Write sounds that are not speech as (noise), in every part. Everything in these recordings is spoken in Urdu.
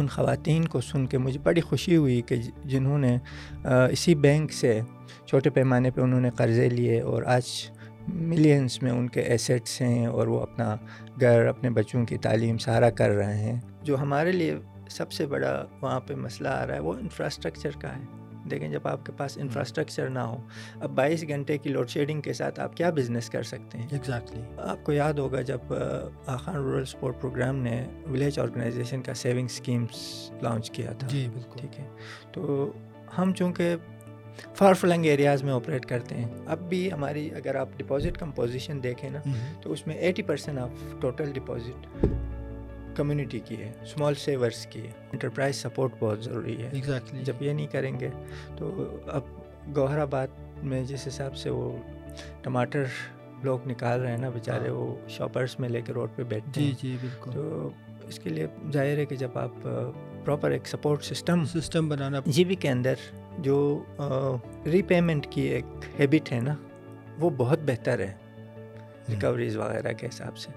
ان خواتین کو سن کے مجھے بڑی خوشی ہوئی کہ جنہوں نے اسی بینک سے چھوٹے پیمانے پہ انہوں نے قرضے لیے اور آج ملینس میں ان کے ایسیٹس ہیں اور وہ اپنا گھر، اپنے بچوں کی تعلیم سارا کر رہے ہیں۔ جو ہمارے لیے سب سے بڑا وہاں پہ مسئلہ آ رہا ہے، وہ انفراسٹرکچر کا ہے۔ دیکھیں جب آپ کے پاس انفراسٹرکچر نہ ہو اب بائیس گھنٹے کی لوڈ شیڈنگ کے ساتھ آپ کیا بزنس کر سکتے ہیں؟ ایگزیکٹلی آپ کو یاد ہوگا جب آخان رورل سپورٹ پروگرام نے ولیج آرگنائزیشن کا سیونگ اسکیمس لانچ کیا تھا۔ جی بالکل۔ ٹھیک ہے۔ تو ہم چونکہ فار فلنگ ایریاز میں آپریٹ کرتے ہیں اب بھی ہماری اگر آپ ڈپازٹ کمپوزیشن دیکھیں نا تو اس میں eighty percent of total deposit community کی ہے اسمال سیورس کی ہے. انٹرپرائز سپورٹ بہت ضروری ہے. ایگزیکٹلی جب یہ نہیں کریں گے تو اب گوہر آباد میں جس حساب سے وہ ٹماٹر لوگ نکال رہے ہیں نا بیچارے ہاں۔ وہ شاپرس میں لے کے روڈ پہ بیٹھتے جی ہیں. جی بالکل. تو اس کے لیے ظاہر ہے کہ جب آپ پراپر ایک سپورٹ سسٹم سسٹم بنانا جی بی کے اندر جو ری پیمنٹ کی ایک ہیبٹ ہے نا وہ بہت بہتر ہے. ریکوریز وغیرہ کے حساب سے.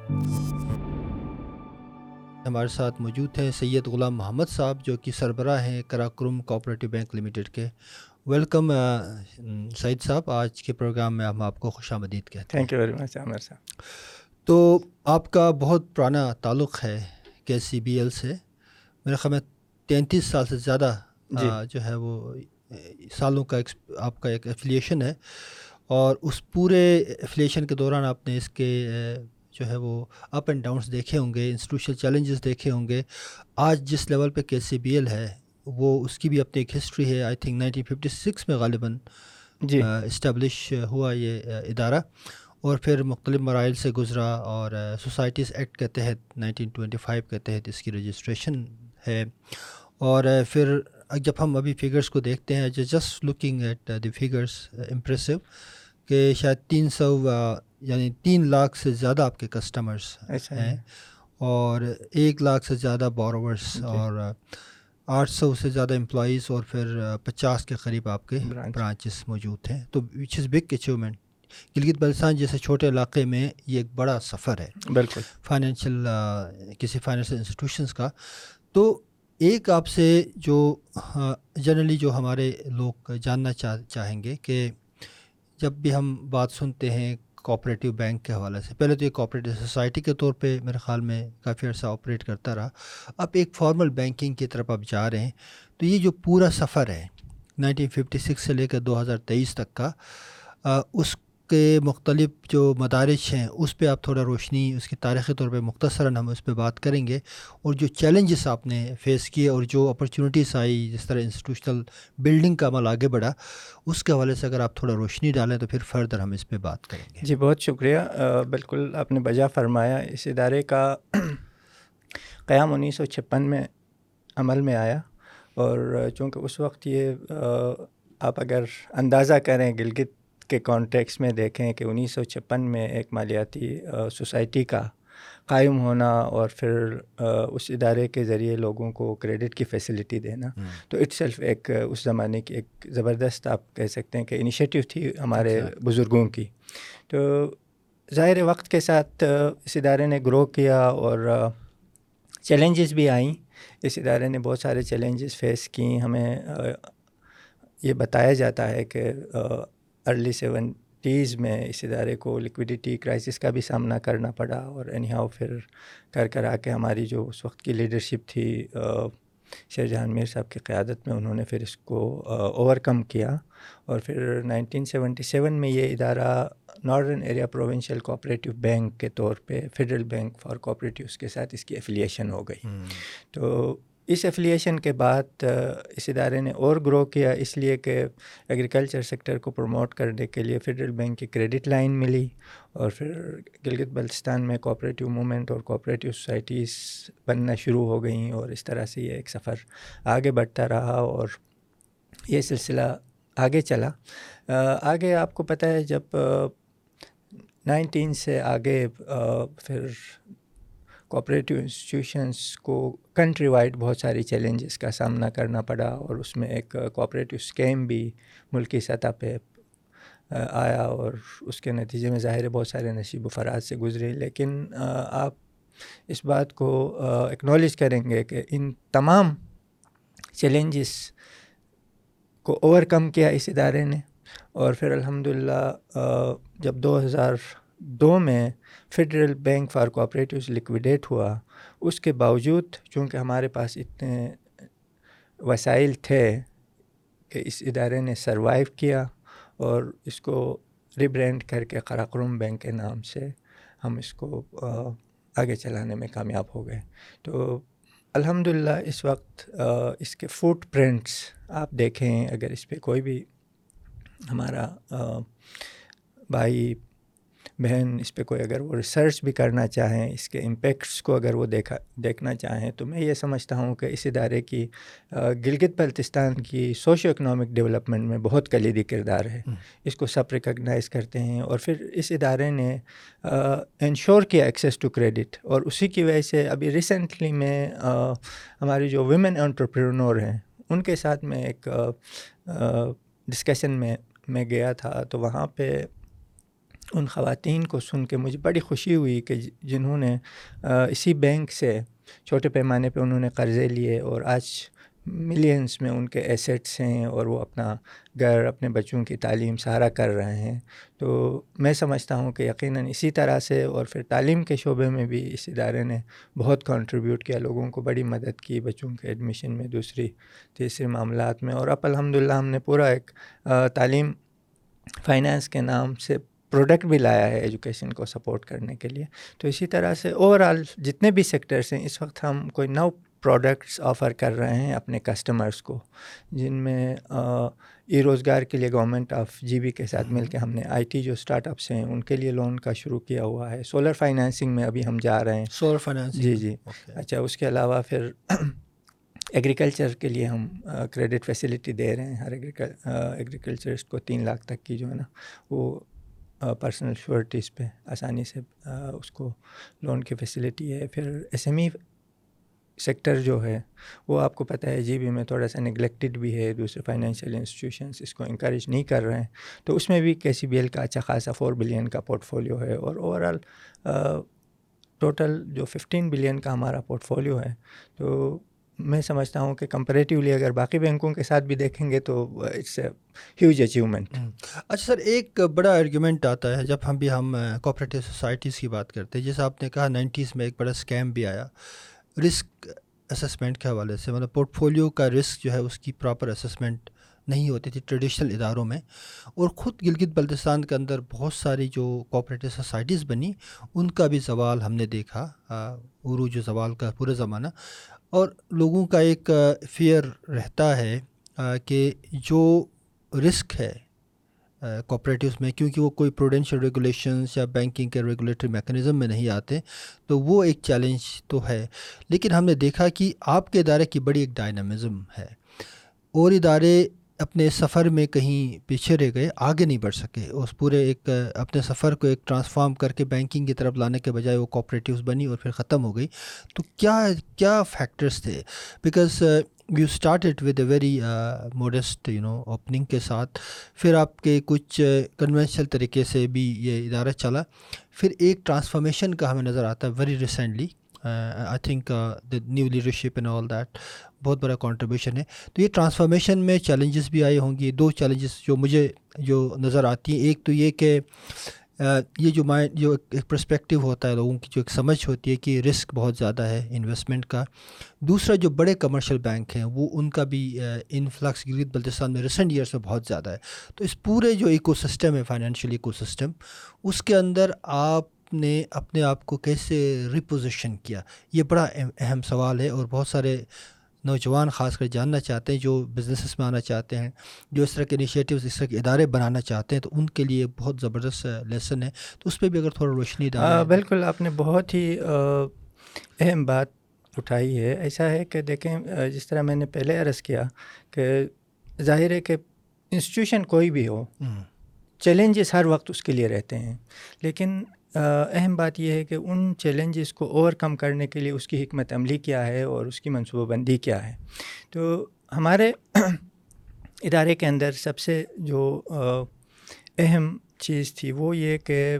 ہمارے ساتھ موجود ہیں سید غلام محمد صاحب جو کہ سربراہ ہیں کراکرم کوآپریٹو بینک لمیٹڈ کے۔ ویلکم سعید صاحب آج کے پروگرام میں ہم آپ کو خوش آمدید کہتے ہیں۔ Thank you very much Aamir صاحب۔ تو آپ کا بہت پرانا تعلق ہے کے سی بی ایل سے۔ میرے خیال میں تینتیس سال سے زیادہ جی۔ جو ہے وہ سالوں کا آپ کا ایک ایفلیشن ہے۔ اور اس پورے ایفلیشن کے دوران آپ نے اس کے جو ہے وہ اپ اینڈ ڈاؤنس دیکھے ہوں گے انسٹیٹیوشنل چیلنجز دیکھے ہوں گے. آج جس لیول پہ کے سی بی ایل ہے وہ اس کی بھی اپنی ایک ہسٹری ہے. I think nineteen fifty six میں غالباً جی. اسٹیبلش ہوا یہ ادارہ. اور پھر مختلف مراحل سے گزرا اور سوسائٹیز ایکٹ کے تحت نائنٹین ٹوئنٹی فائیو کے تحت اس کی رجسٹریشن ہے. اور پھر جب ہم ابھی فگرس کو دیکھتے ہیں just looking at the figures impressive کہ شاید تین سو یعنی تین لاکھ سے زیادہ آپ کے کسٹمرس ایسا ہیں اور ایک لاکھ سے زیادہ بورورس جی۔ اور آٹھ سو سے زیادہ امپلائیز اور پھر پچاس کے قریب آپ کے. برانچز موجود ہیں۔ تو which is big achievement Gilgit Baltistan جیسے چھوٹے علاقے میں یہ ایک بڑا سفر ہے۔ بالکل۔ فائنینشیل کسی فائنینشیل انسٹیٹیوشنس کا۔ تو ایک آپ سے جو جنرلی جو ہمارے لوگ جاننا چاہ چاہیں گے کہ جب بھی ہم بات سنتے ہیں کوآپریٹیو بینک کے حوالے سے۔ پہلے تو یہ کوآپریٹیو سوسائٹی کے طور پہ میرے خیال میں کافی عرصہ آپریٹ کرتا رہا۔ اب ایک فارمل بینکنگ کی طرف آپ جا رہے ہیں۔ تو یہ جو پورا سفر ہے نائنٹین ففٹی سکس سے لے کر دو ہزار تیئیس تک کا اس کے مختلف جو مدارج ہیں، اس پہ آپ تھوڑا روشنی، اس کی تاریخی طور پہ مختصراً ہم اس پہ بات کریں گے۔ اور جو چیلنجز آپ نے فیس کیے اور جو اپرچونیٹیز آئی جس طرح انسٹیٹیوشنل بلڈنگ کا عمل آگے بڑھا، اس کے حوالے سے اگر آپ تھوڑا روشنی ڈالیں تو پھر فردر ہم اس پہ بات کریں گے۔ جی بہت شکریہ۔ بالکل آپ نے بجا فرمایا۔ اس ادارے کا (clears throat) قیام انیس سو چھپن میں عمل میں آیا۔ اور چونکہ اس وقت یہ آپ اگر اندازہ کریں گلگت کے کانٹیکس میں دیکھیں کہ انیس سو چھپن میں ایک مالیاتی سوسائٹی کا قائم ہونا اور پھر اس ادارے کے ذریعے لوگوں کو کریڈٹ کی فیسلٹی دینا تو اٹ سیلف ایک اس زمانے کی ایک زبردست آپ کہہ سکتے ہیں کہ انیشیٹو تھی ہمارے بزرگوں کی۔ تو ظاہر وقت کے ساتھ اس ادارے نے گرو کیا اور چیلنجز بھی آئیں۔ اس ادارے نے بہت سارے چیلنجز فیس کیں۔ ہمیں یہ بتایا جاتا ہے کہ ارلی سیونٹیز میں اس ادارے کو لکوڈیٹی کرائسس کا بھی سامنا کرنا پڑا اور اینی ہاؤ پھر کر کر آ کے ہماری جو اس وقت کی لیڈرشپ تھی شیر جہان میر صاحب کی قیادت میں انہوں نے پھر اس کو اوور کم کیا اور پھر نائنٹین سیونٹی سیون میں یہ ادارہ northern area provincial cooperative bank کے طور پہ فیڈرل بینک فار کوآپریٹیوس کے ساتھ اس کی ایفیلیشن ہو گئی۔ تو اس ایفلیشن کے بعد اس ادارے نے اور گرو کیا، اس لیے کہ ایگریکلچر سیکٹر کو پروموٹ کرنے کے لیے فیڈرل بینک کی کریڈٹ لائن ملی اور پھر گلگت بلتستان میں کوآپریٹیو موومنٹ اور کوآپریٹیو سوسائٹیز بننا شروع ہو گئیں اور اس طرح سے یہ ایک سفر آگے بڑھتا رہا اور یہ سلسلہ آگے چلا۔ آگے آپ کو پتہ ہے جب نائنٹین سے آگے پھر کوآپریٹیو انسٹیٹیوشنس کو کنٹری وائڈ بہت ساری چیلنجز کا سامنا کرنا پڑا اور اس میں ایک uh, کوآپریٹیو اسکیم بھی ملکی سطح پہ uh, آیا اور اس کے نتیجے میں ظاہر بہت سارے نصیب و فراز سے گزرے لیکن uh, آپ اس بات کو اکنالج کریں گے کہ ان تمام چیلنجز کو اوور کم کیا اس ادارے نے اور پھر الحمد للہ جب دو ہزار دو میں federal bank for cooperatives liquidate ہوا۔ اس کے باوجود چونکہ ہمارے پاس اتنے وسائل تھے کہ اس ادارے نے سروائیو کیا اور اس کو ریبرینڈ کر کے قراقروم بینک کے نام سے ہم اس کو آگے چلانے میں کامیاب ہو گئے۔ تو الحمد للہ اس وقت اس کے فوٹ پرنٹس آپ دیکھیں، اگر اس پہ کوئی بھی ہمارا بھائی بہن اس پہ کوئی اگر وہ ریسرچ بھی کرنا چاہیں اس کے امپیکٹس کو اگر وہ دیکھا دیکھنا چاہیں تو میں یہ سمجھتا ہوں کہ اس ادارے کی گلگت بلتستان کی سوشو اکنامک ڈیولپمنٹ میں بہت کلیدی کردار ہے۔ اس کو سب ریکگنائز کرتے ہیں اور پھر اس ادارے نے انشور کیا ایکسیس ٹو کریڈٹ اور اسی کی وجہ سے ابھی ریسنٹلی میں ہماری جو ویمن انٹرپرینور ہیں ان کے ساتھ میں ایک ڈسکشن میں میں گیا تھا۔ تو وہاں پہ ان خواتین کو سن کے مجھے بڑی خوشی ہوئی کہ جنہوں نے اسی بینک سے چھوٹے پیمانے پہ انہوں نے قرضے لیے اور آج ملینس میں ان کے ایسیٹس ہیں اور وہ اپنا گھر، اپنے بچوں کی تعلیم سارا کر رہے ہیں۔ تو میں سمجھتا ہوں کہ یقیناً اسی طرح سے اور پھر تعلیم کے شعبے میں بھی اس ادارے نے بہت کنٹریبیوٹ کیا، لوگوں کو بڑی مدد کی، بچوں کے ایڈمیشن میں دوسری تیسری معاملات میں اور اب الحمد للہ ہم نے پورا ایک تعلیم فائنانس کے نام سے پروڈکٹ بھی لایا ہے ایجوکیشن کو سپورٹ کرنے کے لیے۔ تو اسی طرح سے اوور آل جتنے بھی سیکٹرس ہیں اس وقت ہم کوئی نو پروڈکٹس آفر کر رہے ہیں اپنے کسٹمرس کو جن میں ای روزگار کے لیے گورنمنٹ آف جی بی کے ساتھ مل کے ہم نے آئی ٹی جو اسٹارٹ اپس ہیں ان کے لیے لون کا شروع کیا ہوا ہے۔ سولر فائنینسنگ میں ابھی ہم جا رہے ہیں۔ سولر فائنینس جی جی۔ اچھا اس کے علاوہ پھر ایگریکلچر کے لیے ہم کریڈٹ فیسلٹی دے رہے ہیں۔ ہر ایگریکلچرسٹ کو تین لاکھ تک کی جو ہے نا وہ پرسنل شیورٹیز پہ آسانی سے اس کو لون کی فیسلٹی ہے۔ پھر ایس ایم ای سیکٹر جو ہے، وہ آپ کو پتہ ہے جی بی میں تھوڑا سا نگلیکٹڈ بھی ہے، دوسرے فائنینشیل انسٹیٹیوشنس اس کو انکریج نہیں کر رہے ہیں۔ تو اس میں بھی کے سی بی ایل کا اچھا خاصا فور بلین کا پورٹ فولیو ہے۔ اور اوور آل ٹوٹل جو ففٹین بلین کا ہمارا پورٹ فولیو ہے، تو میں سمجھتا ہوں کہ کمپریٹیولی اگر باقی بینکوں کے ساتھ بھی دیکھیں گے تو اٹس اے ہیوج اچیومنٹ اچھا سر، ایک بڑا آرگیومنٹ آتا ہے جب ہم بھی ہم کوپریٹیو سوسائٹیز کی بات کرتے ہیں۔ جیسے آپ نے کہا، نائنٹیز میں ایک بڑا اسکیم بھی آیا۔ رسک اسسمنٹ کے حوالے سے مطلب پورٹ فولیو کا رسک جو ہے، اس کی پراپر اسسمنٹ نہیں ہوتی تھی ٹریڈیشنل اداروں میں۔ اور خود گلگت بلتستان کے اندر بہت ساری جو کوپریٹیو سوسائٹیز بنی، ان کا بھی زوال ہم نے دیکھا۔ عروج و زوال کا پورا زمانہ۔ اور لوگوں کا ایک فیئر رہتا ہے کہ جو رسک ہے کوپریٹیوز میں، کیونکہ وہ کوئی پروڈینشیل ریگولیشنس یا بینکنگ کے ریگولیٹری میکنزم میں نہیں آتے، تو وہ ایک چیلنج تو ہے۔ لیکن ہم نے دیکھا کہ آپ کے ادارے کی بڑی ایک ڈائنامزم ہے۔ اور ادارے اپنے سفر میں کہیں پیچھے رہ گئے، آگے نہیں بڑھ سکے۔ اس پورے ایک، اپنے سفر کو ایک ٹرانسفارم کر کے بینکنگ کی طرف لانے کے بجائے وہ کوپریٹیوز بنی اور پھر ختم ہو گئی۔ تو کیا کیا فیکٹرس تھے؟ Because you started with a very modest you know opening کے ساتھ، پھر آپ کے کچھ کنونشنل طریقے سے بھی یہ ادارہ چلا۔ پھر ایک ٹرانسفارمیشن کا ہمیں نظر آتا ہے very recently I think the new leadership in all that بہت بڑا کنٹریبیوشن ہے تو یہ ٹرانسفارمیشن میں چیلنجز بھی آئے ہوں گی دو چیلنجز جو مجھے جو نظر آتی ہیں ایک تو یہ کہ یہ جو مائنڈ جو ایک پرسپیکٹیو ہوتا ہے لوگوں کی جو ایک سمجھ ہوتی ہے کہ رسک بہت زیادہ ہے انویسٹمنٹ کا دوسرا جو بڑے کمرشل بینک ہیں وہ ان کا بھی انفلکس گرگت بلتستان میں ریسنٹ ایئرس میں بہت زیادہ ہے تو اس پورے جو ایکو سسٹم ہے فائنینشیل ایکو سسٹم اس کے اندر آپ نے اپنے آپ کو کیسے ریپوزیشن کیا؟ یہ بڑا اہم سوال ہے اور بہت سارے نوجوان خاص کر جاننا چاہتے ہیں جو بزنسز میں آنا چاہتے ہیں جو اس طرح کے انیشیٹوز اس طرح کے ادارے بنانا چاہتے ہیں تو ان کے لیے بہت زبردست لیسن ہے۔ تو اس پہ بھی اگر تھوڑا روشنی ڈال بالکل آپ نے بہت ہی اہم بات اٹھائی ہے۔ ایسا ہے کہ دیکھیں جس طرح میں نے پہلے عرض کیا کہ ظاہر ہے کہ انسٹیٹیوشن کوئی بھی ہو چیلنجز ہر وقت اس کے لیے رہتے ہیں۔ لیکن اہم بات یہ ہے کہ ان چیلنجز کو اوور کم کرنے کے لیے اس کی حکمت عملی کیا ہے اور اس کی منصوبہ بندی کیا ہے۔ تو ہمارے (clears throat) ادارے کے اندر سب سے جو اہم چیز تھی وہ یہ کہ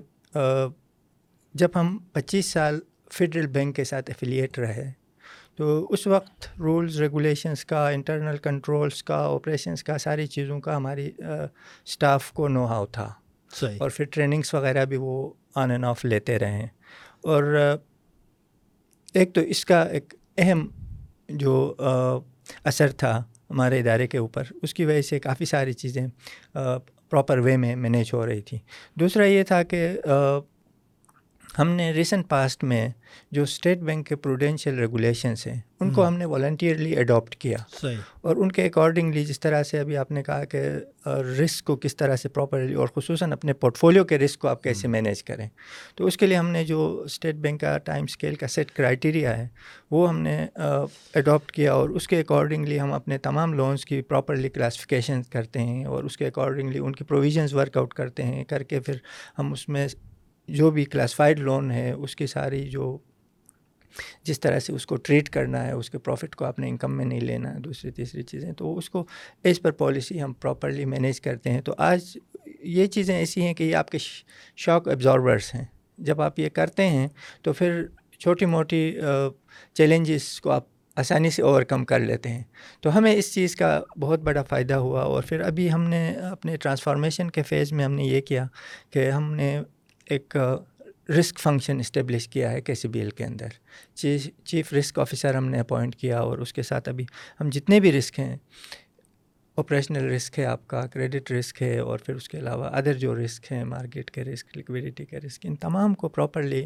جب ہم پچیس سال فیڈرل بینک کے ساتھ افیلیٹ رہے تو اس وقت رولز ریگولیشنس کا انٹرنل کنٹرولس کا آپریشنس کا ساری چیزوں کا ہماری اسٹاف کو نو ہاؤ تھا۔ صحیح۔ اور پھر ٹریننگس وغیرہ بھی وہ آن اینڈ آف لیتے رہے ہیں۔ اور ایک تو اس کا ایک اہم جو اثر تھا ہمارے ادارے کے اوپر، اس کی وجہ سے کافی ساری چیزیں پراپر وے میں مینیج ہو رہی تھیں۔ دوسرا یہ تھا کہ ہم نے ریسنٹ پاسٹ میں جو اسٹیٹ بینک کے پروڈینشیل ریگولیشنس ہیں ان کو ہم۔ نے والنٹیئرلی اڈاپٹ کیا۔ صحیح۔ اور ان کے اکارڈنگلی جس طرح سے ابھی آپ نے کہا کہ رسک کو کس طرح سے پراپرلی اور خصوصاً اپنے پورٹ فولیو کے رسک کو آپ کیسے مینیج کریں۔ تو اس کے لیے ہم نے جو اسٹیٹ بینک کا ٹائم اسکیل کا سیٹ کرائٹیریا ہے وہ ہم نے اڈاپٹ کیا اور اس کے اکارڈنگلی ہم اپنے تمام لونس کی پراپرلی کلاسیفیکیشن کرتے ہیں اور اس کے اکارڈنگلی ان کی پروویژنس ورک آؤٹ کرتے ہیں کر کے پھر ہم اس میں جو بھی کلاسیفائڈ لون ہے، اس کی ساری جو جس طرح سے اس کو ٹریٹ کرنا ہے، اس کے پروفٹ کو اپنے انکم میں نہیں لینا ہے دوسری، تیسری چیزیں، تو اس کو ایز پر پالیسی ہم پراپرلی مینیج کرتے ہیں۔ تو آج یہ چیزیں ایسی ہیں کہ یہ آپ کے شاک ایبزارورس ہیں۔ جب آپ یہ کرتے ہیں تو پھر چھوٹی موٹی چیلنجز کو آپ آسانی سے اوور کم کر لیتے ہیں۔ تو ہمیں اس چیز کا بہت بڑا فائدہ ہوا اور پھر ابھی ہم نے اپنے ٹرانسفارمیشن کے فیز میں ہم نے یہ کیا کہ ہم نے ایک رسک فنکشن اسٹیبلش کیا ہے کے سی بی ایل کے اندر۔ چیف چیف رسک آفیسر ہم نے اپوائنٹ کیا اور اس کے ساتھ ابھی ہم جتنے بھی رسک ہیں آپریشنل رسک ہے آپ کا، کریڈٹ رسک ہے اور پھر اس کے علاوہ ادر جو رسک ہیں، مارکیٹ کے رسک، لکویڈیٹی کے رسک، ان تمام کو پراپرلی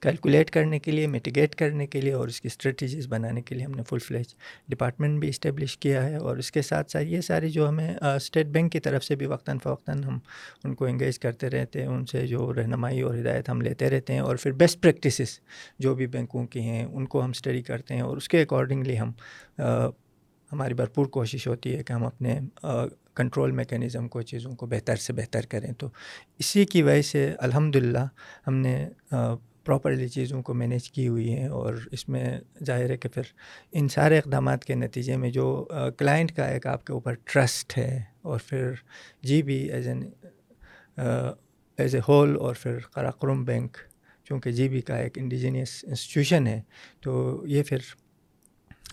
کیلکولیٹ کرنے کے لیے میٹیگیٹ کرنے کے لیے اور اس کی اسٹریٹجیز بنانے کے لیے ہم نے فل فلیج ڈپارٹمنٹ بھی اسٹیبلش کیا ہے اور اس کے ساتھ ساتھ یہ ساری جو ہمیں اسٹیٹ بینک کی طرف سے بھی وقتاً فوقتاً ہم ان کو انگیج کرتے رہتے ہیں، ان سے جو رہنمائی اور ہدایت ہم لیتے رہتے ہیں اور پھر بیسٹ پریکٹسز جو بھی بینکوں کی ہیں ان کو ہم اسٹڈی کرتے ہیں اور اس کے اکارڈنگلی ہم ہماری بھرپور کوشش ہوتی ہے کہ ہم اپنے کنٹرول میکینزم کو، چیزوں کو بہتر سے بہتر کریں۔ تو اسی کی وجہ سے الحمد للہ ہم نے پراپرلی چیزوں کو مینیج کی ہوئی ہیں اور اس میں ظاہر ہے کہ پھر ان سارے اقدامات کے نتیجے میں جو کلائنٹ کا ایک آپ کے اوپر ٹرسٹ ہے اور پھر G B as an as a whole اور پھر قراقرم بینک چونکہ جی بی کا ایک انڈیجینیس انسٹیٹیوشن ہے تو یہ پھر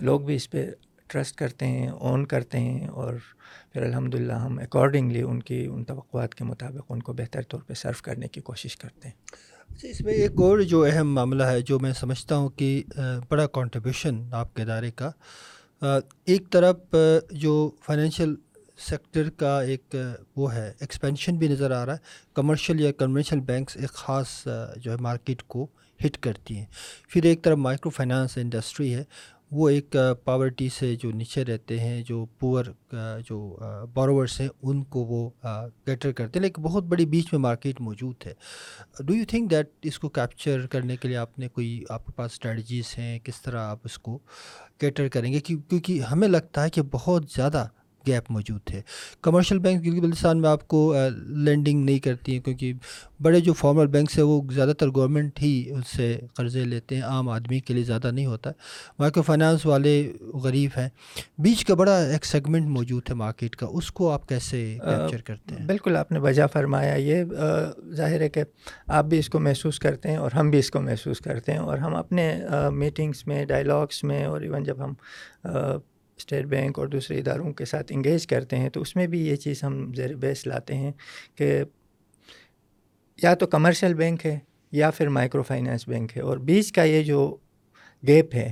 لوگ بھی اس پہ ٹرسٹ کرتے ہیں اون کرتے ہیں اور پھر الحمد للہ ہم اکارڈنگلی ان کی، ان توقعات کے مطابق ان کو بہتر طور پہ سرو کرنے کی کوشش کرتے ہیں۔ جی، اس میں ایک اور جو اہم معاملہ ہے، جو میں سمجھتا ہوں کہ بڑا کنٹریبیوشن آپ کے ادارے کا۔ ایک طرف جو فائنینشیل سیکٹر کا ایک وہ ہے ایکسپینشن بھی نظر آ رہا ہے۔ کمرشل یا کنونشنل بینکس ایک خاص جو ہے مارکیٹ کو ہٹ کرتی ہیں۔ پھر ایک طرف مائکرو فائنانس انڈسٹری ہے۔ وہ ایک پاورٹی سے جو نیچے رہتے ہیں، جو پور جو بورورس ہیں، ان کو وہ کیٹر کرتے ہیں۔ لیکن بہت بڑی بیچ میں مارکیٹ موجود ہے۔ ڈو یو تھنک دیٹ اس کو کیپچر کرنے کے لیے آپ نے کوئی، آپ کے پاس اسٹریٹجیز ہیں؟ کس طرح آپ اس کو کیٹر کریں گے؟ کیونکہ ہمیں لگتا ہے کہ بہت زیادہ گیپ موجود تھے۔ کمرشل بینک کیونکہ بلتستان میں آپ کو لینڈنگ نہیں کرتی ہیں کیونکہ بڑے جو فارمل بینکس ہیں وہ زیادہ تر گورنمنٹ ہی ان سے قرضے لیتے ہیں عام آدمی کے لیے زیادہ نہیں ہوتا۔ مائکرو فائنانس والے غریب ہیں۔ بیچ کا بڑا ایک سیگمنٹ موجود ہے مارکیٹ کا اس کو آپ کیسے کیپچر کرتے ہیں؟ بالکل آپ نے وجہ فرمایا۔ یہ ظاہر ہے کہ آپ بھی اس کو محسوس کرتے ہیں اور ہم بھی اس کو محسوس کرتے ہیں اور ہم اپنے میٹنگس میں ڈائلاگس میں اور ایون جب ہم اسٹیٹ بینک اور دوسرے اداروں کے ساتھ انگیج کرتے ہیں، تو اس میں بھی یہ چیز ہم زیر بیس لاتے ہیں کہ یا تو کمرشل بینک ہے یا پھر مائکرو فائنانس بینک ہے، اور بیچ کا یہ جو گیپ ہے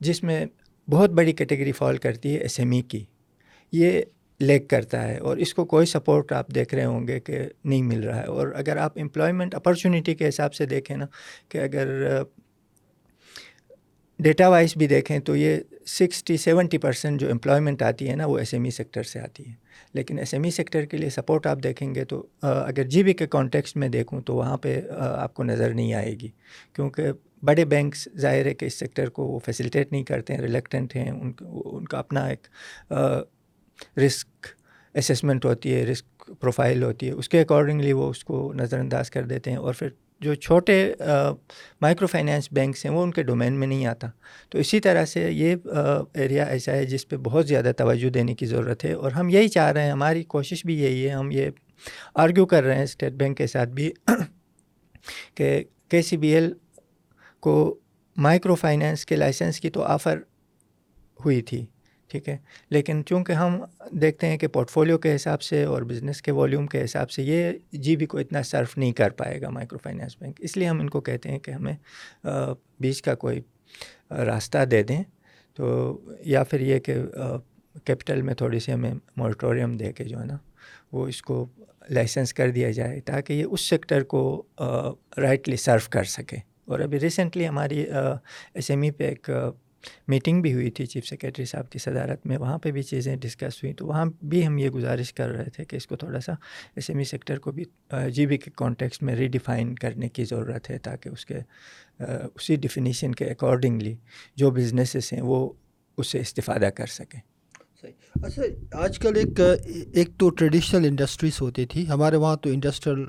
جس میں بہت بڑی کیٹیگری فال کرتی ہے ایس ایم ای کی، یہ لیک کرتا ہے اور اس کو کوئی سپورٹ آپ دیکھ رہے ہوں گے کہ نہیں مل رہا ہے۔ اور اگر آپ امپلائمنٹ اپرچونیٹی کے حساب سے دیکھیں نا کہ اگر ڈیٹا وائز بھی دیکھیں تو یہ سکسٹی سیونٹی پرسینٹ جو امپلائمنٹ آتی ہے نا وہ ایس ایم ای سیکٹر سے آتی ہے۔ لیکن ایس ایم ای سیکٹر کے لیے سپورٹ آپ دیکھیں گے تو اگر جی بی کے کانٹیکس میں دیکھوں تو وہاں پہ آپ کو نظر نہیں آئے گی۔ کیونکہ بڑے بینکس ظاہر ہے کہ اس سیکٹر کو وہ فیسیلیٹیٹ نہیں کرتے ہیں ریلیکٹنٹ ہیں۔ ان ان کا اپنا ایک رسک اسسمنٹ ہوتی ہے رسک پروفائل ہوتی ہے۔ اس کے اکارڈنگلی وہ اس کو نظر انداز کر دیتے ہیں اور پھر جو چھوٹے مائکرو فائنینس بینکس ہیں، وہ ان کے ڈومین میں نہیں آتا۔ تو اسی طرح سے یہ ایریا ایسا ہے جس پہ بہت زیادہ توجہ دینے کی ضرورت ہے۔ اور ہم یہی چاہ رہے ہیں، ہماری کوشش بھی یہی ہے۔ ہم یہ آرگیو کر رہے ہیں اسٹیٹ بینک کے ساتھ بھی (clears throat) کہ کے سی بی ایل کو مائکرو فائنینس کے لائسنس کی تو آفر ہوئی تھی۔ ٹھیک ہے۔ لیکن چونکہ ہم دیکھتے ہیں کہ پورٹ فولیو کے حساب سے اور بزنس کے والیوم کے حساب سے یہ جی بی کو اتنا صرف نہیں کر پائے گا مائکرو فائنینس بینک اس لیے ہم ان کو کہتے ہیں کہ ہمیں بیچ کا کوئی راستہ دے دیں۔ تو یا پھر یہ کہ کیپٹل میں تھوڑی سی ہمیں موریٹوریم دے کے جو ہے نا، وہ اس کو لائسنس کر دیا جائے تاکہ یہ اس سیکٹر کو رائٹلی سرو کر سکے۔ اور ابھی ریسنٹلی ہماری ایس ایم ای پہ ایک میٹنگ بھی ہوئی تھی چیف سیکریٹری صاحب کی صدارت میں، وہاں پہ بھی چیزیں ڈسکس ہوئیں تو وہاں بھی ہم یہ گزارش کر رہے تھے کہ اس کو تھوڑا سا ایس ایم ای سیکٹر کو بھی جی بی کے کانٹیکس میں ری ڈیفائن کرنے کی ضرورت ہے تاکہ اس کے اسی ڈیفینیشن کے اکارڈنگلی جو بزنسز ہیں وہ اس سے استفادہ کر سکیں۔ اچھا آج کل ایک ایک تو ٹریڈیشنل انڈسٹریز ہوتی تھی۔ ہمارے وہاں تو انڈسٹریل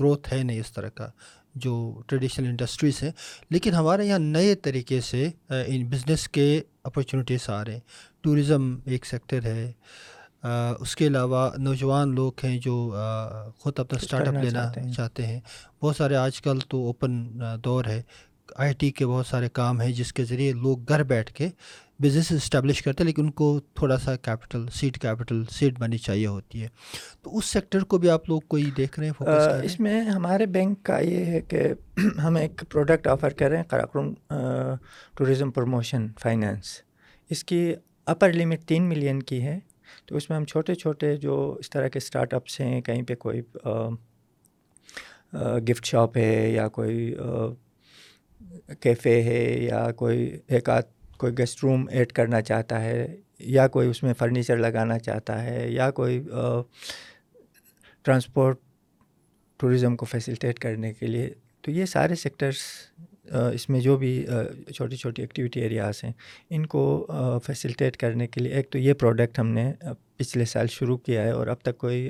گروتھ ہے نہیں اس طرح کا۔ جو ٹریڈیشنل انڈسٹریز ہیں لیکن ہمارے یہاں نئے طریقے سے ان بزنس کے اپرچونیٹیز آ رہے ہیں۔ ٹورزم ایک سیکٹر ہے۔ اس کے علاوہ نوجوان لوگ ہیں جو خود اپنا اسٹارٹ اپ لینا چاہتے ہیں۔ بہت سارے آج کل تو اوپن دور ہے۔ آئی ٹی کے بہت سارے کام ہیں جس کے ذریعے لوگ گھر بیٹھ کے بزنس اسٹیبلش کرتے ہیں لیکن ان کو تھوڑا سا کیپٹل سیٹ کیپٹل سیٹ بنی چاہیے ہوتی ہے۔ تو اس سیکٹر کو بھی آپ لوگ کوئی دیکھ رہے ہیں اس میں ہمارے بینک کا یہ ہے کہ ہم ایک پروڈکٹ آفر کر رہے ہیں قراقرم ٹورزم پروموشن فائنینس اس کی اپر لمٹ تین ملین کی ہے۔ تو اس میں ہم چھوٹے چھوٹے جو اس طرح کے اسٹارٹ اپس ہیں کہیں پہ کوئی گفٹ شاپ ہے یا کوئی کیفے ہے یا کوئی ایک آدھ کوئی گیسٹ روم ایڈ کرنا چاہتا ہے، یا کوئی اس میں فرنیچر لگانا چاہتا ہے، یا کوئی ٹرانسپورٹ ٹورزم کو فیسلٹیٹ کرنے کے لیے۔ تو یہ سارے سیکٹرس اس میں جو بھی چھوٹی چھوٹی ایکٹیویٹی ایریاز ہیں، ان کو فیسلٹیٹ کرنے کے لیے۔ ایک تو یہ پروڈکٹ ہم نے پچھلے سال شروع کیا ہے اور اب تک کوئی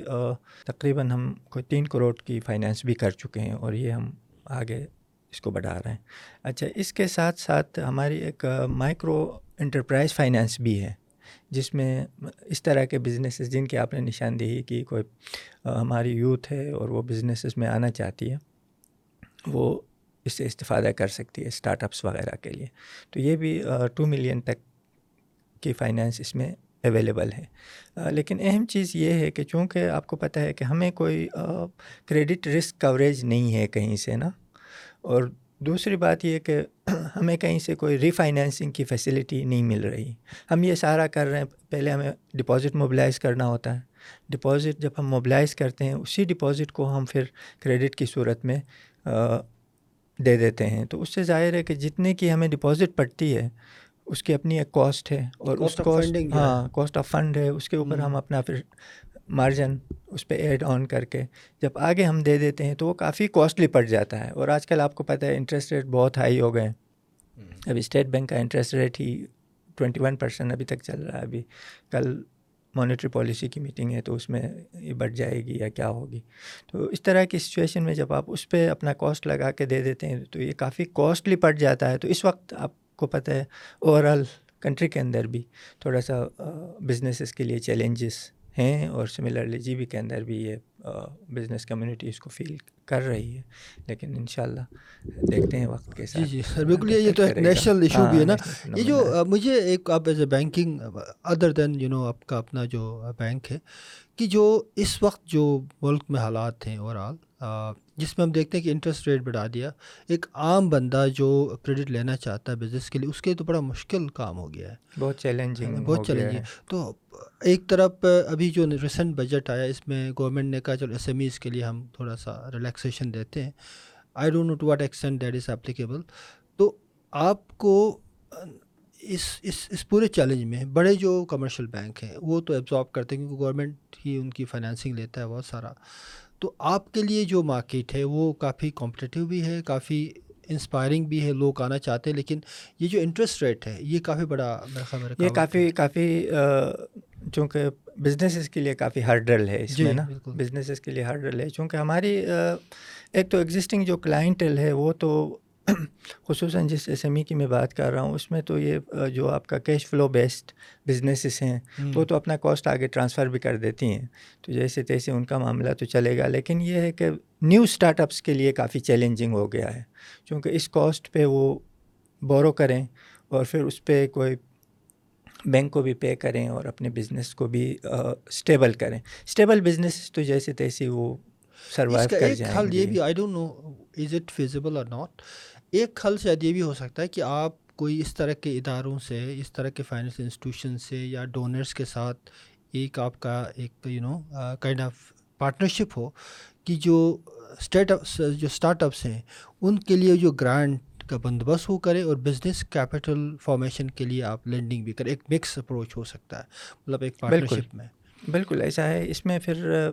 تقریباً ہم کوئی تین کروڑ کی فائنینس بھی کر چکے ہیں اور یہ ہم آگے اس کو بڑھا رہے ہیں۔ اچھا اس کے ساتھ ساتھ ہماری ایک مائکرو انٹرپرائز فائنینس بھی ہے، جس میں اس طرح کے بزنسز جن کی آپ نے نشاندہی کی، کوئی ہماری یوتھ ہے اور وہ بزنسز میں آنا چاہتی ہے، وہ اس سے استفادہ کر سکتی ہے اسٹارٹ اپس وغیرہ کے لیے۔ تو یہ بھی ٹو ملین تک کی فائنینس اس میں اویلیبل ہے۔ لیکن اہم چیز یہ ہے کہ چونکہ آپ کو پتہ ہے کہ ہمیں کوئی کریڈٹ رسک کوریج نہیں ہے کہیں سے نا اور دوسری بات یہ کہ ہمیں کہیں سے کوئی ری فائنینسنگ کی فیسلٹی نہیں مل رہی۔ ہم یہ سارا کر رہے ہیں پہلے ہمیں ڈپازٹ موبلائز کرنا ہوتا ہے۔ ڈپازٹ جب ہم موبلائز کرتے ہیں اسی ڈپازٹ کو ہم پھر کریڈٹ کی صورت میں دے دیتے ہیں۔ تو اس سے ظاہر ہے کہ جتنے کی ہمیں ڈپازٹ پڑتی ہے اس کی اپنی ایک کاسٹ ہے اور اس کاسٹ ہاں کاسٹ آف فنڈ ہے۔ اس کے اوپر ہم اپنا پھر مارجن اس پہ ایڈ آن کر کے جب آگے ہم دے دیتے ہیں تو وہ کافی کاسٹلی پڑ جاتا ہے اور آج کل آپ کو پتہ ہے انٹرسٹ ریٹ بہت ہائی ہو گئے ہیں۔ ابھی اسٹیٹ بینک کا انٹرسٹ ریٹ ہی ٹوینٹی ون پرسینٹ ابھی تک چل رہا ہے۔ ابھی کل مانیٹری پالیسی کی میٹنگ ہے تو اس میں یہ بڑھ جائے گی یا کیا ہوگی۔ تو اس طرح کی سچویشن میں جب آپ اس پہ اپنا کاسٹ لگا کے دے دیتے ہیں تو یہ کافی کاسٹلی پڑ جاتا ہے۔ تو اس وقت آپ کو پتہ ہے اوور آل کنٹری کے اندر بھی تھوڑا سا بزنسز کے لیے چیلنجز ہیں اور سملرلی جی بی کے اندر بھی یہ بزنس کمیونٹی اس کو فیل کر رہی ہے لیکن ان شاء اللہ دیکھتے ہیں وقت کے ساتھ جی جی سر بالکل یہ تو ایک نیشنل ایشو بھی ہے نا۔ یہ جو مجھے ایک آپ as a banking other then you know آپ کا اپنا جو بینک ہے کہ جو اس وقت جو ملک میں حالات ہیں اوور آل جس میں ہم دیکھتے ہیں کہ انٹرسٹ ریٹ بڑھا دیا۔ ایک عام بندہ جو کریڈٹ لینا چاہتا ہے بزنس کے لیے اس کے تو بڑا مشکل کام ہو گیا ہے۔ بہت چیلنجنگ بہت چیلنجنگ تو ایک طرف ابھی جو ریسنٹ بجٹ آیا اس میں گورنمنٹ نے کہا چلو ایس ایم ایز کے لیے ہم تھوڑا سا ریلیکسیشن دیتے ہیں۔ I don't know to what extent that is applicable تو آپ کو اس اس اس پورے چیلنج میں بڑے جو کمرشل بینک ہیں وہ تو ایبزارب کرتے ہیں کیونکہ گورنمنٹ ہی ان کی فائنینسنگ لیتا ہے بہت سارا۔ تو آپ کے لیے جو مارکیٹ ہے وہ کافی کمپٹیٹیو بھی ہے کافی انسپائرنگ بھی ہے لوگ آنا چاہتے ہیں لیکن یہ جو انٹرسٹ ریٹ ہے یہ کافی بڑا یہ کافی کافی چونکہ بزنسز کے لیے کافی ہارڈل ہے اس جی، میں نا۔ بزنسز کے لیے ہارڈل ہے۔ چونکہ ہماری ایک تو ایگزسٹنگ جو کلائنٹل ہے وہ تو (clears throat) خصوصاً جس ایس ایم ای کی میں بات کر رہا ہوں اس میں تو یہ جو آپ کا کیش فلو بیسڈ بزنسز ہیں وہ تو اپنا کاسٹ آگے ٹرانسفر بھی کر دیتی ہیں۔ تو جیسے تیسے ان کا معاملہ تو چلے گا لیکن یہ ہے کہ نیو اسٹارٹ اپس کے لیے کافی چیلنجنگ ہو گیا ہے۔ کیونکہ اس کاسٹ پہ وہ بورو کریں اور پھر اس پہ کوئی بینک کو بھی پے کریں اور اپنے بزنس کو بھی اسٹیبل کریں۔ اسٹیبل بزنس تو جیسے تیسے وہ سروائیو کر جائیں حل یہ بھی I don't know is it feasible اور ناٹ ایک حل شاید یہ بھی ہو سکتا ہے کہ آپ کوئی اس طرح کے اداروں سے اس طرح کے فائنینس انسٹیٹیوشن سے یا ڈونرس کے ساتھ ایک آپ کا ایک you know kind of partnership ہو کہ جو اسٹارٹ اپس جو اسٹارٹ اپس ہیں ان کے لیے جو گرانٹ کا بندوبست وہ کرے اور بزنس کیپٹل فارمیشن کے لیے آپ لینڈنگ بھی کریں۔ ایک مکس اپروچ ہو سکتا ہے مطلب ایک پارٹنرشپ میں۔ بالکل ایسا ہے۔ اس میں پھر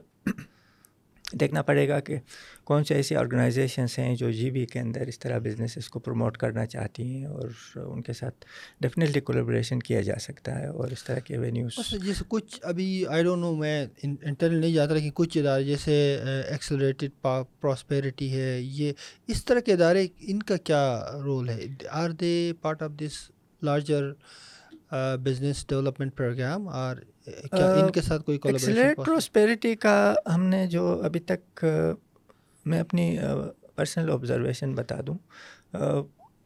دیکھنا پڑے گا کہ کون سے ایسی آرگنائزیشنس ہیں جو جی بی کے اندر اس طرح بزنسز کو پروموٹ کرنا چاہتی ہیں اور ان کے ساتھ ڈیفینیٹلی کولیبریشن کیا جا سکتا ہے اور اس طرح کے وینیوز جیسے کچھ ابھی آئی ڈونٹ نو میں انٹرنل نہیں جاتا لیکن کچھ ادارے جیسے ایکسلریٹڈ پراسپیرٹی ہے یہ اس طرح کے ادارے ان کا کیا رول ہے؟ Are they part of this larger business development program اور ان کے ساتھ کوئی پراسپیرٹی کا ہم نے جو ابھی تک میں اپنی پرسنل آبزرویشن بتا دوں۔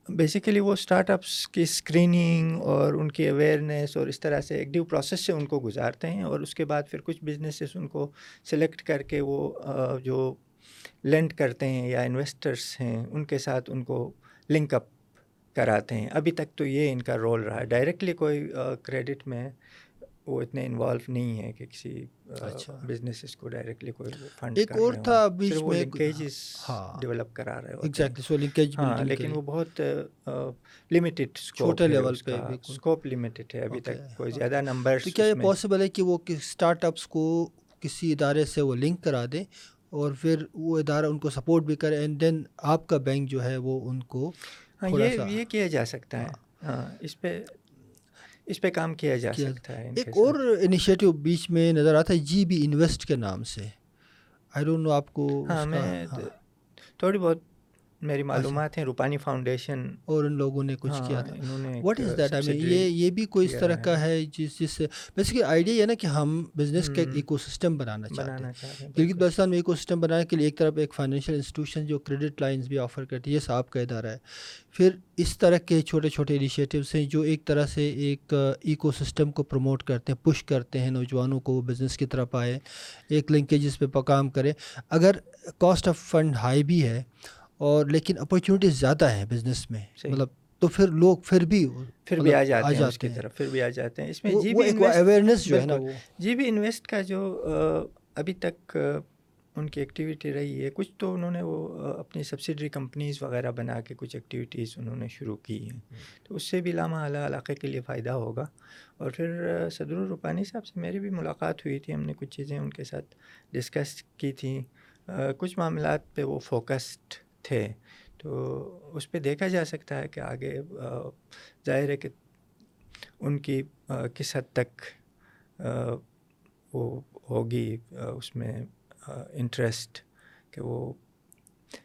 بیسیکلی وہ اسٹارٹ اپس کی اسکریننگ اور ان کی اویئرنیس اور اس طرح سے ایک ڈیو پروسیس سے ان کو گزارتے ہیں اور اس کے بعد پھر کچھ بزنسز ان کو سلیکٹ کر کے وہ جو لینڈ کرتے ہیں یا انویسٹرس ہیں، ان کے ساتھ ان کو لنک اپ کراتے ہیں۔ ابھی تک تو یہ ان کا رول رہا۔ ہے ڈائریکٹلی کوئی کریڈٹ میں وہ اتنے انوالو نہیں ہے کہ کسی بزنس اس کو ڈائریکٹلی کوئی فنڈ ایک اور تھا بیچ میں لنکیجز ڈیولپ کرا رہے ایگزیکٹلی سو لنکیج ہاں لیکن وہ بہت لمیٹڈ چھوٹے لیول پہ اسکوپ لمیٹڈ ہے۔ ابھی تک کوئی زیادہ نمبر تو کیا یہ پاسبل ہے کہ وہ اسٹارٹ اپس کو کسی ادارے سے وہ لنک کرا دیں اور پھر وہ ادارہ ان کو سپورٹ بھی کرے اینڈ دین آپ کا بینک جو ہے وہ ان کو ہاں یہ یہ کیا جا سکتا ہے؟ ہاں, ہاں، اس پہ اس پہ کام کیا جا سکتا ہے ایک اور انیشیٹو بیچ میں نظر آتا ہے جی بی انویسٹ کے نام سے۔ آئی ڈونٹ نو آپ کو ہاں میں تھوڑی بہت میری معلومات ہیں روپانی فاؤنڈیشن اور ان لوگوں نے کچھ کیا تھا۔ واٹ از دیٹ آئی یہ یہ بھی کوئی اس طرح کا ہے جس جس سے بیسکلی آئیڈیا یہ نا کہ ہم بزنس کا ایک ایکو سسٹم بنانا چاہتے ہیں گلگت بلتستان میں ایکو سسٹم بنانے کے لیے ایک طرف ایک فائنینشیل انسٹیٹیوشن جو کریڈٹ لائنس بھی آفر کرتی ہے یہ صاحب کا ادارہ ہے۔ پھر اس طرح کے چھوٹے چھوٹے انیشیٹیوس ہیں جو ایک طرح سے ایک ایکو سسٹم کو پروموٹ کرتے ہیں پش کرتے ہیں نوجوانوں کو بزنس کی طرف آئے۔ ایک لنکیجز پہ کام کرے۔ اگر کاسٹ آف فنڈ ہائی بھی ہے اور لیکن اپرچونیٹیز زیادہ ہیں بزنس میں۔ مطلب تو پھر لوگ پھر بھی پھر بھی آ جاتے ہیں اس کی طرف پھر بھی آ جاتے ہیں۔ اس میں جی بھی اویئرنیس جو ہے نا جی بھی انویسٹ کا جو ابھی تک ان کی ایکٹیویٹی رہی ہے۔ کچھ تو انہوں نے وہ اپنی سبسڈری کمپنیز وغیرہ بنا کے کچھ ایکٹیویٹیز انہوں نے شروع کی ہیں۔ تو اس سے بھی لامہ اعلیٰ علاقے کے لیے فائدہ ہوگا۔ اور پھر صدر الرپانی صاحب سے میری بھی ملاقات ہوئی تھی۔ ہم نے کچھ چیزیں ان کے ساتھ ڈسکس کی تھیں۔ کچھ معاملات پہ وہ فوکسڈ تھے۔ تو اس پہ دیکھا جا سکتا ہے کہ آگے ظاہر ہے کہ ان کی کس حد تک وہ ہوگی اس میں انٹرسٹ کہ وہ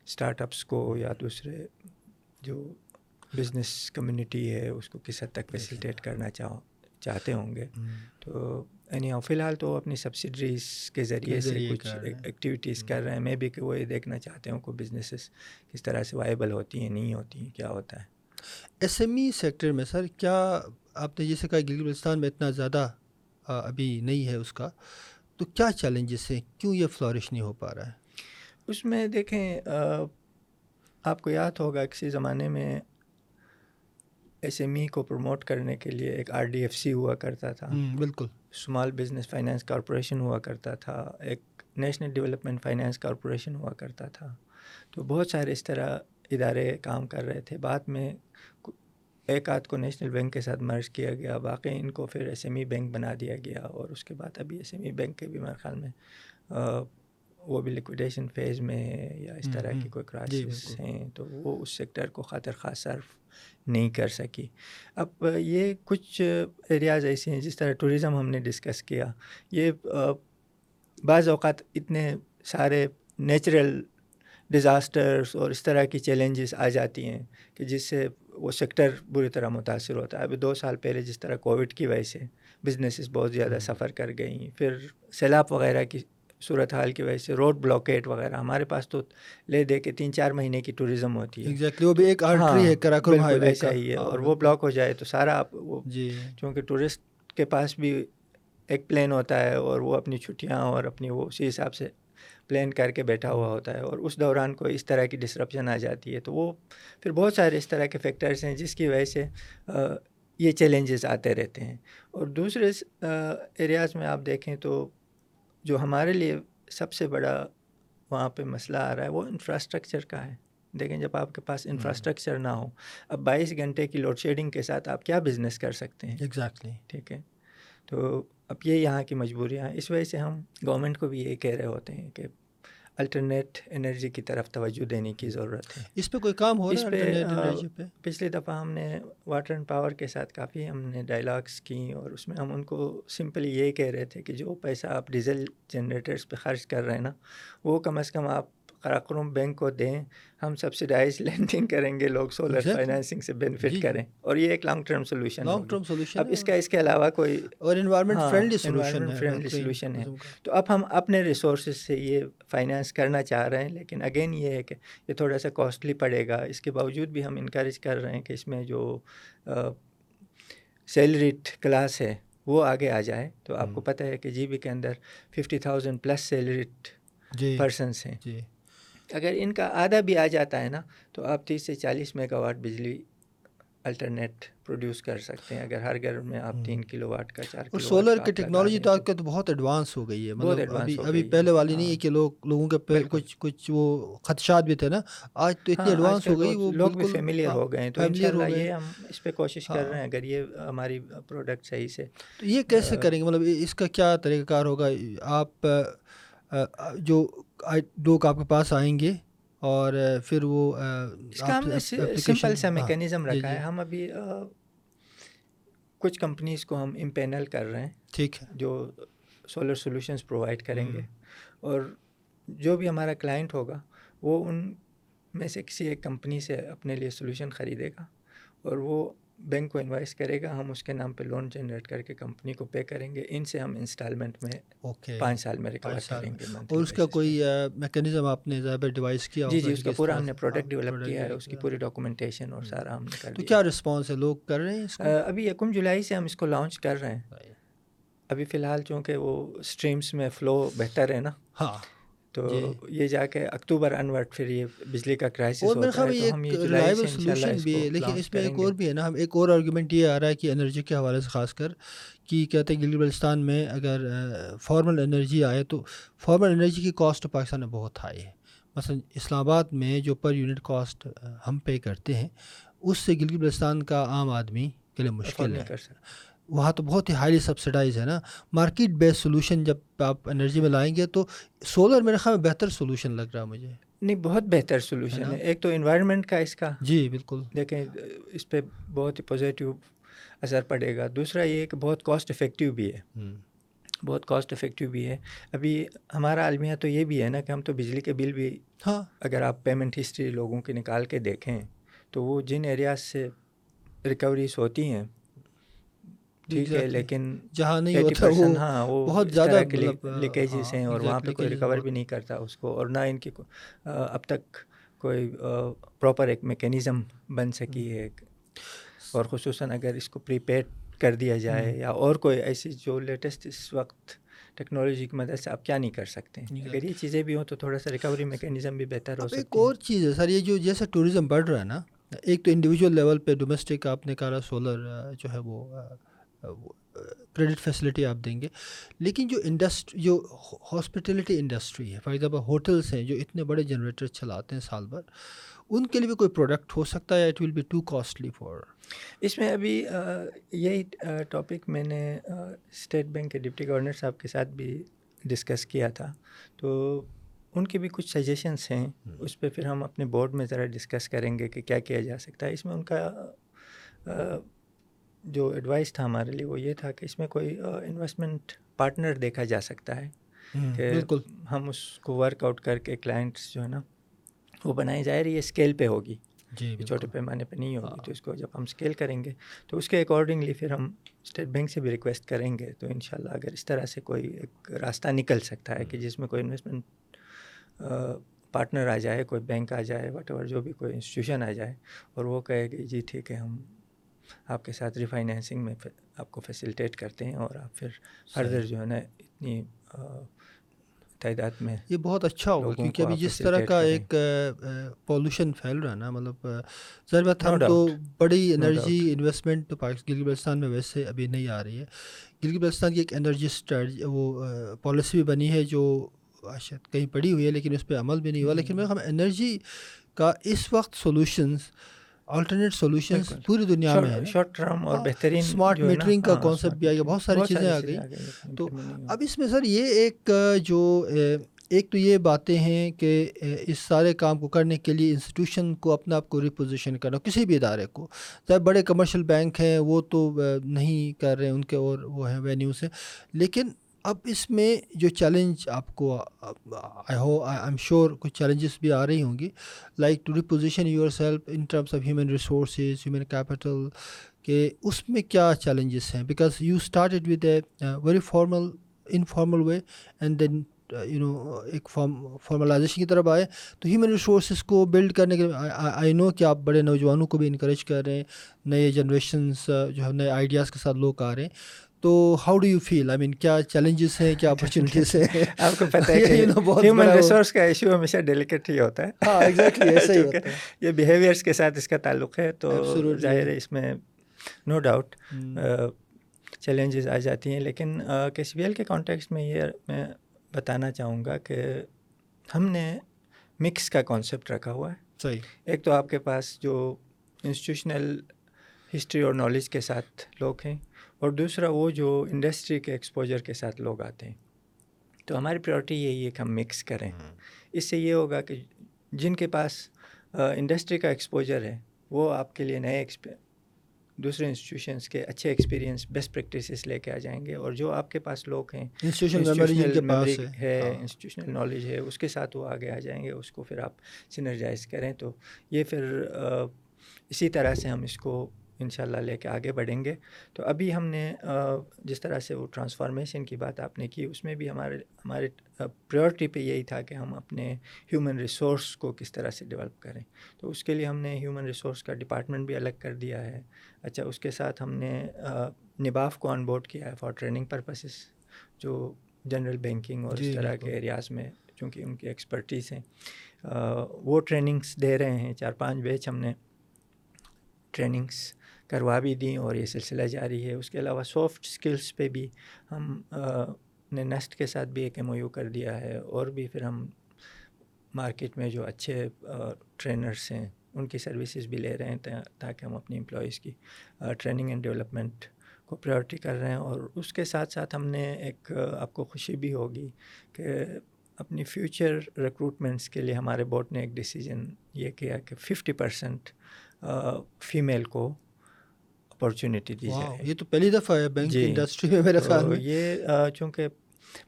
اسٹارٹ اپس کو یا دوسرے جو بزنس کمیونٹی ہے اس کو کس حد تک فیسیلیٹیٹ کرنا چاہو چاہتے ہوں گے۔ تو یعنی فی الحال تو اپنی سبسڈریز کے ذریعے سے کچھ ایکٹیویٹیز کر رہے ہیں۔ میں بھی کہ وہ یہ دیکھنا چاہتے ہوں کہ بزنسز کس طرح سے وائبل ہوتی ہیں نہیں ہوتی ہیں کیا ہوتا ہے۔ ایس ایم ای سیکٹر میں سر کیا آپ نے جیسے کہا گلگت بلتستان میں اتنا زیادہ ابھی نہیں ہے اس کا تو کیا چیلنجز ہیں؟ کیوں یہ فلورش نہیں ہو پا رہا ہے؟ اس میں دیکھیں آپ کو یاد ہوگا کسی زمانے میں ایس ایم ای کو پروموٹ کرنے کے لیے ایک آر ڈی ایف سی ہوا کرتا تھا۔ بالکل۔ اسمال بزنس فائنینس کارپوریشن ہوا کرتا تھا ایک نیشنل ڈیولپمنٹ فائنینس کارپوریشن ہوا کرتا تھا۔ تو بہت سارے اس طرح ادارے کام کر رہے تھے۔ بعد میں ایک آدھ کو نیشنل بینک کے ساتھ مرج کیا گیا۔ باقی ان کو پھر ایس ایم ای بینک بنا دیا گیا۔ اور اس کے بعد ابھی ایس ایم ای بینک کے بھی میرے خیال میں وہ بھی لیکویڈیشن فیز میں ہے یا اس طرح کی کوئی کرائسس جی، ہیں۔ تو وہ اس سیکٹر کو خاطر خاص صرف نہیں کر سکی۔ اب یہ کچھ ایریاز ایسے ہیں جس طرح ٹوریزم ہم نے ڈسکس کیا۔ یہ بعض اوقات اتنے سارے نیچرل ڈیزاسٹرس اور اس طرح کی چیلنجز آ جاتی ہیں کہ جس سے وہ سیکٹر بری طرح متاثر ہوتا ہے۔ ابھی دو سال پہلے جس طرح کووڈ کی وجہ سے بزنسز بہت زیادہ سفر کر گئیں۔ پھر سیلاب وغیرہ کی صورت حال کی وجہ سے روڈ بلاکیٹ وغیرہ ہمارے پاس تو لے دے کے تین چار مہینے کی ٹوریزم ہوتی ہے۔ ایگزیکٹلی وہ بھی ایک ہاں آرٹری ہے کراکرم ہائی وے ایسا ہی ہے۔ اور وہ بلاک ہو جائے تو سارا آپ وہ جی۔ چونکہ ٹورسٹ کے پاس بھی ایک پلین ہوتا ہے اور وہ اپنی چھٹیاں اور اپنی وہ اسی حساب سے پلان کر کے بیٹھا ہوا ہوتا ہے اور اس دوران کوئی اس طرح کی ڈسرپشن آ جاتی ہے۔ تو وہ پھر بہت سارے اس طرح کے فیکٹرس ہیں جس کی وجہ سے یہ چیلنجز آتے رہتے ہیں۔ اور دوسرے ایریاز میں آپ دیکھیں تو جو ہمارے لیے سب سے بڑا وہاں پہ مسئلہ آ رہا ہے وہ انفراسٹرکچر کا ہے۔ دیکھیں جب آپ کے پاس انفراسٹرکچر نہ ہو اب بائیس گھنٹے کی لوڈ شیڈنگ کے ساتھ آپ کیا بزنس کر سکتے ہیں؟ ایگزیکٹلی ٹھیک ہے۔ تو اب یہ یہاں کی مجبوریاں ہیں۔ اس وجہ سے ہم گورنمنٹ کو بھی یہی کہہ رہے ہوتے ہیں کہ الٹرنیٹ انرجی کی طرف توجہ دینے کی ضرورت ہے۔ اس پہ کوئی کام ہو اس پہ پچھلی دفعہ ہم نے واٹر اینڈ پاور کے ساتھ کافی ہم نے ڈائلاگس کی اور اس میں ہم ان کو سمپلی یہ کہہ رہے تھے کہ جو پیسہ آپ ڈیزل جنریٹرس پہ خرچ کر رہے ہیں نا وہ کم از کم آپ قراقرم بینک کو دیں ہم سبسڈائز (laughs) لینڈنگ کریں گے لوگ سولر فائنینسنگ سے بینیفٹ کریں۔ اور یہ ایک long term solution long term solution اب اس کا اس کے علاوہ کوئی اور environment friendly solution friendly solution ہے تو اب ہم اپنے ریسورسز سے یہ فائنینس کرنا چاہ رہے ہیں لیکن اگین یہ ہے کہ یہ تھوڑا سا کاسٹلی پڑے گا۔ اس کے باوجود بھی ہم انکریج کر رہے ہیں کہ اس میں جو سیلریڈ کلاس ہے وہ آگے آ جائے۔ تو آپ کو پتہ ہے کہ جی بی کے اندر fifty thousand plus salaried persons ہیں۔ جی۔ اگر ان کا آدھا بھی آ جاتا ہے نا تو آپ تیس سے چالیس میگا واٹ بجلی الٹرنیٹ پروڈیوس کر سکتے ہیں۔ اگر ہر گھر میں آپ تین کلو واٹ کا چار اور سولر کی ٹیکنالوجی تو آج کل تو بہت ایڈوانس ہو گئی ہے۔ مطلب ابھی ابھی پہلے والی نہیں ہے کہ لوگ لوگوں کے پہلے کچھ کچھ وہ خدشات بھی تھے نا۔ آج تو اتنی ایڈوانس ہو گئی وہ لوگ بھی فیملیئر ہو گئے ہیں۔ تو انشاءاللہ یہ ہم اس پہ کوشش کر رہے ہیں۔ اگر یہ ہماری پروڈکٹ صحیح سے تو یہ کیسے کریں گے؟ مطلب اس کا کیا طریقہ کار ہوگا؟ آپ جو لوگ آپ کے پاس آئیں گے اور پھر وہ اس کا ہم نے سمپل سا میکینزم رکھا ہے۔ ہم ابھی کچھ کمپنیز کو ہم امپینل کر رہے ہیں۔ ٹھیک ہے۔ جو سولر سولوشنس پرووائڈ کریں گے۔ اور جو بھی ہمارا کلائنٹ ہوگا وہ ان میں سے کسی ایک کمپنی سے اپنے لیے سولوشن خریدے گا۔ اور وہ بینک کو انوائس کرے گا ہم اس کے نام پہ لون جنریٹ کر کے کمپنی کو پے کریں گے ان سے ہم انسٹالمنٹ میں اوکے پانچ سال میں ریکور کریں گے اور اس کا کوئی میکینزم آپ نے ڈیوائس کیا جی جی اس کا پورا ہم نے پروڈکٹ ڈیولپ کیا ہے اس کی پوری ڈاکومنٹیشن اور سارا ہم نے کر تو کیا رسپانس ہے؟ لوگ کر رہے ہیں ابھی یکم جولائی سے ہم اس کو لانچ کر رہے ہیں۔ ابھی فی الحال چونکہ وہ اسٹریمس میں فلو بہتر ہے نا۔ ہاں۔ تو یہ جا کے اکتوبر انورٹ پھر یہ بجلی کا کرائسس اور بھی ہے۔ لیکن اس میں ایک اور بھی ہے نا ہم ایک اور آرگومنٹ یہ آ رہا ہے کہ انرجی کے حوالے سے خاص کر کہ کہتے ہیں گلگت بلتستان میں اگر فارمل انرجی آئے تو فارمل انرجی کی کاسٹ پاکستان میں بہت ہائی ہے۔ مثلا اسلام آباد میں جو پر یونٹ کاسٹ ہم پے کرتے ہیں اس سے گلگت بلتستان کا عام آدمی کے لیے مشکل ہے۔ وہاں تو بہت ہی ہائیلی سبسڈائز ہے نا۔ مارکیٹ بیس سولوشن جب آپ انرجی میں لائیں گے تو سولر میرے خیال میں بہتر سولوشن لگ رہا ہے مجھے۔ نہیں بہت بہتر سولوشن ہے ایک تو انوائرمنٹ کا اس کا۔ جی بالکل۔ دیکھیں اس پہ بہت ہی پازیٹیو اثر پڑے گا۔ دوسرا یہ کہ بہت کاسٹ افیکٹیو بھی ہے۔ بہت کاسٹ افیکٹیو بھی ہے۔ ابھی ہمارا المیہ تو یہ بھی ہے نا کہ ہم تو بجلی کے بل بھی ہاں۔ اگر آپ پیمنٹ ہسٹری لوگوں کی نکال کے دیکھیں تو وہ جن ایریاز سے ریکوریز ہوتی ہیں ٹھیک ہے لیکن جہاں نہیں ہوتا وہ ہاں وہ بہت زیادہ لیکیجز ہیں اور وہاں پہ کوئی ریکور بھی نہیں کرتا اس کو اور نہ ان کی اب تک کوئی پراپر ایک میکینزم بن سکی ہے اور خصوصاً اگر اس کو پریپیڈ کر دیا جائے یا اور کوئی ایسی جو لیٹسٹ اس وقت ٹیکنالوجی کی مدد سے آپ کیا نہیں کر سکتے۔ ہیں اگر یہ چیزیں بھی ہوں تو تھوڑا سا ریکوری میکینزم بھی بہتر ہو سکتا ایک اور چیز ہے سر یہ جو جیسے ٹوریزم بڑھ رہا ہے نا ایک تو انڈیویجول لیول پہ ڈومیسٹک آپ نے کہا سولر جو ہے وہ کریڈٹ فیسلٹی آپ دیں گے۔ لیکن جو انڈسٹری جو ہاسپٹیلٹی انڈسٹری ہے فار ایگزامپل ہوٹلس ہیں جو اتنے بڑے جنریٹر چلاتے ہیں سال بھر ان کے لیے بھی کوئی پروڈکٹ ہو سکتا ہے it will be too costly for اس میں ابھی یہی ٹاپک میں نے اسٹیٹ بینک کے ڈپٹی گورنر صاحب کے ساتھ بھی ڈسکس کیا تھا۔ تو ان کی بھی کچھ سجیشنس ہیں۔ اس پہ پھر ہم اپنے بورڈ میں ذرا ڈسکس کریں گے کہ کیا کیا جا سکتا ہے۔ اس میں ان کا جو ایڈوائس تھا ہمارے لیے وہ یہ تھا کہ اس میں کوئی انویسٹمنٹ پارٹنر دیکھا جا سکتا ہے کہ بالکل۔ ہم اس کو ورک آؤٹ کر کے کلائنٹس جو ہے نا وہ بنائی جائے رہی ہے اسکیل پہ ہوگی۔ جی چھوٹے پیمانے پہ نہیں ہوگی تو اس کو جب ہم اسکیل کریں گے تو اس کے اکارڈنگلی پھر ہم اسٹیٹ بینک سے بھی ریکویسٹ کریں گے۔ تو انشاءاللہ اگر اس طرح سے کوئی ایک راستہ نکل سکتا ہے کہ جس میں کوئی انویسٹمنٹ پارٹنر آ جائے کوئی بینک آ جائے وٹ ایور جو بھی کوئی انسٹیٹیوشن آ جائے اور وہ کہے کہ جی ٹھیک ہے ہم آپ کے ساتھ ریفائنینسنگ میں آپ کو فیسیلیٹیٹ کرتے ہیں اور آپ پھر فردر جو ہے نا اتنی تعداد میں یہ بہت اچھا ہوگا کیونکہ ابھی جس طرح کا ایک پولوشن پھیل رہا ہے نا مطلب ظاہر بات ہم تو بڑی انرجی انویسٹمنٹ تو گلگت بلتستان میں ویسے ابھی نہیں آ رہی ہے۔ گلگت بلتستان کی ایک انرجی اسٹریٹجی وہ پالیسی بھی بنی ہے جو شاید کہیں پڑی ہوئی ہے لیکن اس پہ عمل بھی نہیں ہوا۔ لیکن میں ہم انرجی کا اس وقت سولوشنز آلٹرنیٹ سولوشنس پوری دنیا میں ہے شارٹ ٹرم اور بہترین اسمارٹ میٹرنگ کا کانسیپٹ بھی آ گیا بہت ساری چیزیں آ گئی۔ تو اب اس میں سر یہ ایک جو ایک تو یہ باتیں ہیں کہ اس سارے کام کو کرنے کے لیے انسٹیٹیوشن کو اپنا آپ کو ریپوزیشن کرنا کسی بھی ادارے کو۔ چاہے بڑے کمرشل بینک ہیں وہ تو نہیں کر رہے ہیں ان کے اور وہ ہیں وینیوز ہیں۔ لیکن اب اس میں جو چیلنج آپ کو آئی ہو آئی ایم شیور کچھ چیلنجز بھی آ رہی ہوں گی. Like to reposition yourself in terms of human resources human capital کہ اس میں کیا چیلنجز ہیں? Because you started with a very formal informal way and then you know ایک فارم فارملائزیشن کی طرف آئے. تو ہیومن ریسورسز کو بلڈ کرنے کے آئی نو کہ آپ بڑے نوجوانوں کو بھی انکریج کر رہے ہیں. نئے جنریشنس uh, جو ہے نئے آئیڈیاز کے ساتھ لوگ آ رہے ہیں. تو how do you feel I mean کیا چیلنجز ہیں کیا اپرچونیٹیز ہیں؟ (laughs) آپ کو پتہ ہے ہیومن ریسورس کا ایشو ہمیشہ ڈیلیکیٹ ہی ہوتا ہے۔ ہاں ایگزیکٹلی ایسا ہی (laughs) ہوتا ہے۔ یہ بیہیویئرس کے ساتھ اس کا تعلق ہے تو ظاہر ہے اس میں نو ڈاؤٹ چیلنجز آ جاتی ہیں۔ لیکن کیس بی ایل کے کانٹیکس میں یہ میں بتانا چاہوں گا کہ ہم نے مکس کا کانسیپٹ رکھا ہوا ہے۔ صحیح۔ ایک تو آپ کے پاس جو انسٹیٹیوشنل ہسٹری اور نالج کے ساتھ لوگ ہیں اور دوسرا وہ جو انڈسٹری کے ایکسپوجر کے ساتھ لوگ آتے ہیں۔ تو ہماری پریورٹی یہی ہے کہ ہم مکس کریں۔ اس سے یہ ہوگا کہ جن کے پاس انڈسٹری کا ایکسپوجر ہے وہ آپ کے لیے نئے دوسرے انسٹیٹیوشنس کے اچھے ایکسپیرینس بیسٹ پریکٹیسز لے کے آ جائیں گے۔ اور جو آپ کے پاس لوگ ہیں ہے۔ انسٹیٹیوشنل نالج ہے اس کے ساتھ وہ آگے آ جائیں گے اس کو پھر آپ سنرجائز کریں۔ تو یہ پھر اسی طرح سے ہم اس کو ان شاء اللہ لے کے آگے بڑھیں گے۔ تو ابھی ہم نے جس طرح سے وہ ٹرانسفارمیشن کی بات آپ نے کی اس میں بھی ہمارے ہمارے پریورٹی پہ یہی تھا کہ ہم اپنے ہیومن ریسورس کو کس طرح سے ڈیولپ کریں۔ تو اس کے لیے ہم نے ہیومن ریسورس کا ڈپارٹمنٹ بھی الگ کر دیا ہے۔ اچھا اس کے ساتھ ہم نے نباف کو آن بورڈ کیا ہے فار ٹریننگ پرپسز جو جنرل بینکنگ اور اس جی، طرح کے ایریاز میں چونکہ ان کی ایکسپرٹیز ہیں۔ وہ ٹریننگس دے رہے ہیں۔ چار پانچ بیچ ہم نے ٹریننگس کروا بھی دیں اور یہ سلسلہ جاری ہے۔ اس کے علاوہ سافٹ اسکلس پہ بھی ہم نے نیسٹ کے ساتھ بھی ایک ایم او یو کر دیا ہے۔ اور بھی پھر ہم مارکیٹ میں جو اچھے ٹرینرس ہیں، ان کی سروسز بھی لے رہے ہیں تاکہ ہم اپنی امپلائیز کی ٹریننگ اینڈ ڈیولپمنٹ کو پریورٹی کر رہے ہیں۔ اور اس کے ساتھ ساتھ ہم نے ایک آپ کو خوشی بھی ہوگی کہ اپنی فیوچر ریکروٹمنٹس کے لیے ہمارے بورڈ نے ایک ڈیسیجن یہ کیا کہ ففٹی پرسینٹ فیمیل کو اپارچونیٹی دی جائے یہ تو پہلی دفعہ ہے بینک انڈسٹری میں میرے خیال میں یہ چونکہ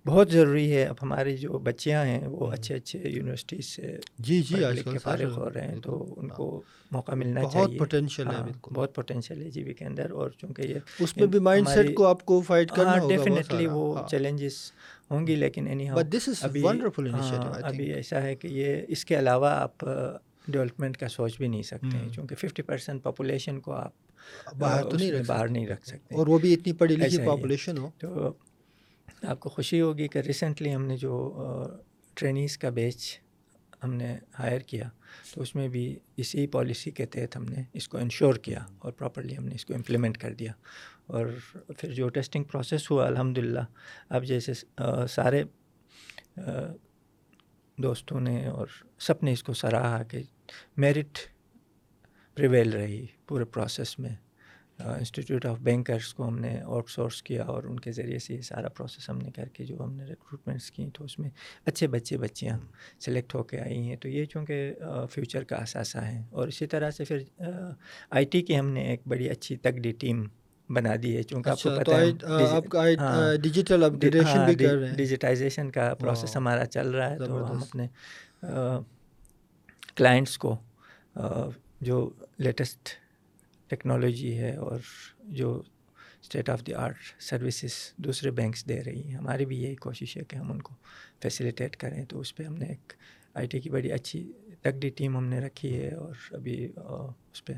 بہت ضروری ہے اب ہماری جو بچیاں ہیں وہ اچھے اچھے یونیورسٹیز سے جی جی آج کل فارغ ہو رہے ہیں تو ان کو موقع ملنا چاہیے بہت پوٹینشیل ہے بہت پوٹینشیل ہے جی بی کے اندر اور چونکہ یہ اس میں بھی مائنڈ سیٹ کو آپ کو فائٹ کرنا ہوگا ڈیفینیٹلی وہ چیلنجز ہوں گی لیکن اینی ہاؤ ابھی ابھی ایسا ہے کہ یہ اس کے علاوہ آپ ڈیولپمنٹ کا سوچ بھی نہیں سکتے ہیں چونکہ ففٹی پرسینٹ پاپولیشن کو آپ باہر تو نہیں باہر نہیں رکھ سکتے۔ اور وہ بھی اتنی پڑھی لکھی پاپولیشن ہو۔ تو آپ کو خوشی ہوگی کہ ریسنٹلی ہم نے جو ٹرینیز کا بیچ ہم نے ہائر کیا تو اس میں بھی اسی پالیسی کے تحت ہم نے اس کو انشور کیا اور پراپرلی ہم نے اس کو امپلیمنٹ کر دیا۔ اور پھر جو ٹیسٹنگ پروسیس ہوا الحمد للہ اب جیسے سارے دوستوں نے اور سب نے اس کو سراہا کہ میرٹ پریویل رہی پورے پروسیس میں انسٹیٹیوٹ آف بینکرس کو ہم نے آؤٹ سورس کیا اور ان کے ذریعے سے یہ سارا پروسیس ہم نے کر کے جو ہم نے ریکروٹمنٹس کی تو اس میں اچھے بچے بچیاں سلیکٹ ہو کے آئی ہیں تو یہ چونکہ فیوچر کا اثاثہ ہیں اور اسی طرح سے پھر آئی ٹی کی ہم نے ایک بڑی اچھی تگڑی ٹیم بنا دی ہے چونکہ آپ کو پتہ ہے ڈیجیٹل ڈیجیٹائزیشن کا پروسیس ہمارا چل رہا ہے تو ہم اپنے کلائنٹس کو جو لیٹسٹ ٹیکنالوجی ہے اور جو state of the art services دوسرے بینکس دے رہی ہیں ہماری بھی یہی کوشش ہے کہ ہم ان کو فیسیلیٹیٹ کریں۔ تو اس پہ ہم نے ایک آئی ٹی کی بڑی اچھی تگڑی ٹیم ہم نے رکھی ہے اور ابھی اس پہ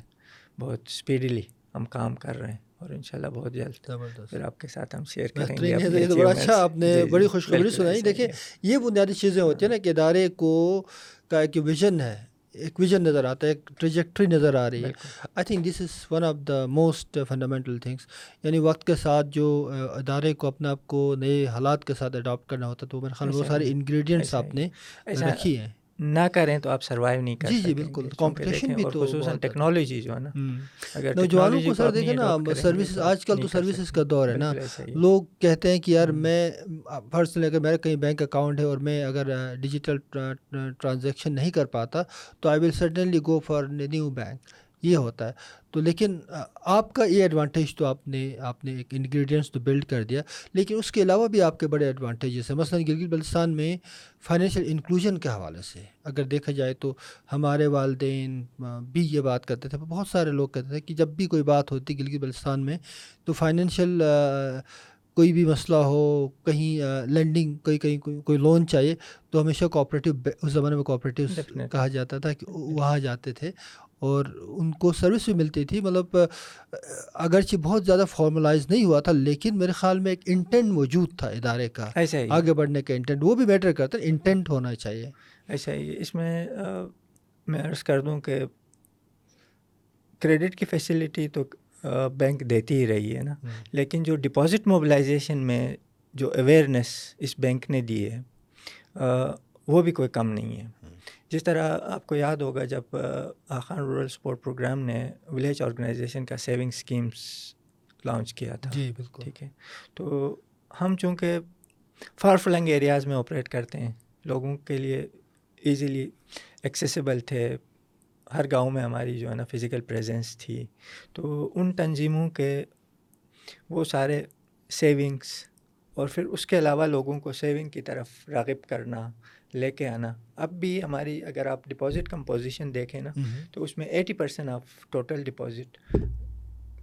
بہت اسپیڈلی ہم کام کر رہے ہیں اور انشاءاللہ بہت جلد پھر آپ کے ساتھ ہم شیئر کریں گے بڑا اچھا آپ نے بڑی خوشخبری سنائی۔ دیکھیں یہ بنیادی چیزیں ہوتی ہیں نا کہ ادارے کو کا ایک ویژن ہے ایک ویژن نظر آتا ہے ایک ٹریجیکٹری نظر آ رہی ہے۔ I think this is one of the most fundamental things یعنی وقت کے ساتھ جو ادارے کو اپنے آپ کو نئے حالات کے ساتھ اڈاپٹ کرنا ہوتا ہے تو میرے خیال وہ سارے انگریڈینٹس آپ نے رکھی ہیں۔ نہ کریں تو آپ سروائیو نہیں کر جی جی بالکل۔ کمپٹیشن بھی تو خصوصاً ٹیکنالوجی جو ہے نا اگر نوجوانوں کو سر دیکھیں نا سروسز آج کل تو سروسز کا دور ہے نا۔ لوگ کہتے ہیں کہ یار میں فرض لے کر میرا کہیں بینک اکاؤنٹ ہے اور میں اگر ڈیجیٹل ٹرانزیکشن نہیں کر پاتا تو I will suddenly go for new bank یہ ہوتا ہے۔ تو لیکن آپ کا یہ ایڈوانٹیج تو آپ نے آپ نے ایک انگریڈینٹس تو بلڈ کر دیا لیکن اس کے علاوہ بھی آپ کے بڑے ایڈوانٹیجز ہیں۔ مثلاً گلگت بلتستان میں فائنینشیل انکلوژن کے حوالے سے اگر دیکھا جائے تو ہمارے والدین بھی یہ بات کرتے تھے بہت سارے لوگ کہتے تھے کہ جب بھی کوئی بات ہوتی گلگت بلتستان میں تو فائنینشیل کوئی بھی مسئلہ ہو کہیں لینڈنگ کوئی کہیں کوئی لون چاہیے تو ہمیشہ کوآپریٹیو اس زمانے میں کوآپریٹیو کہا جاتا تھا کہ وہاں جاتے تھے۔ اور ان کو سروس بھی ملتی تھی۔ مطلب اگرچہ بہت زیادہ فارملائز نہیں ہوا تھا لیکن میرے خیال میں ایک انٹینٹ موجود تھا ادارے کا۔ ایسا ہی۔ آگے بڑھنے کا انٹینٹ وہ بھی میٹر کرتا ہے انٹینٹ ہونا چاہیے۔ ایسا ہی۔ اس میں میں عرض کر دوں کہ کریڈٹ کی فیسلٹی تو بینک دیتی ہی رہی ہے نا۔ لیکن جو ڈپازٹ موبلائزیشن میں جو اویئرنیس اس بینک نے دی ہے وہ بھی کوئی کم نہیں ہے۔ جس طرح آپ کو یاد ہوگا جب آخان رورل سپورٹ پروگرام نے ولیج آرگنائزیشن کا سیونگ اسکیمس لانچ کیا تھا۔ جی بالکل۔ ٹھیک ہے۔ تو ہم چونکہ فار فلنگ ایریاز میں آپریٹ کرتے ہیں لوگوں کے لیے ایزیلی ایکسیسیبل تھے۔ ہر گاؤں میں ہماری جو ہے نا فزیکل پریزنس تھی۔ تو ان تنظیموں کے وہ سارے سیونگس اور پھر اس کے علاوہ لوگوں کو سیونگ کی طرف راغب کرنا لے کے آنا اب بھی ہماری اگر آپ ڈپازٹ کمپوزیشن دیکھیں نا تو اس میں eighty percent of total deposit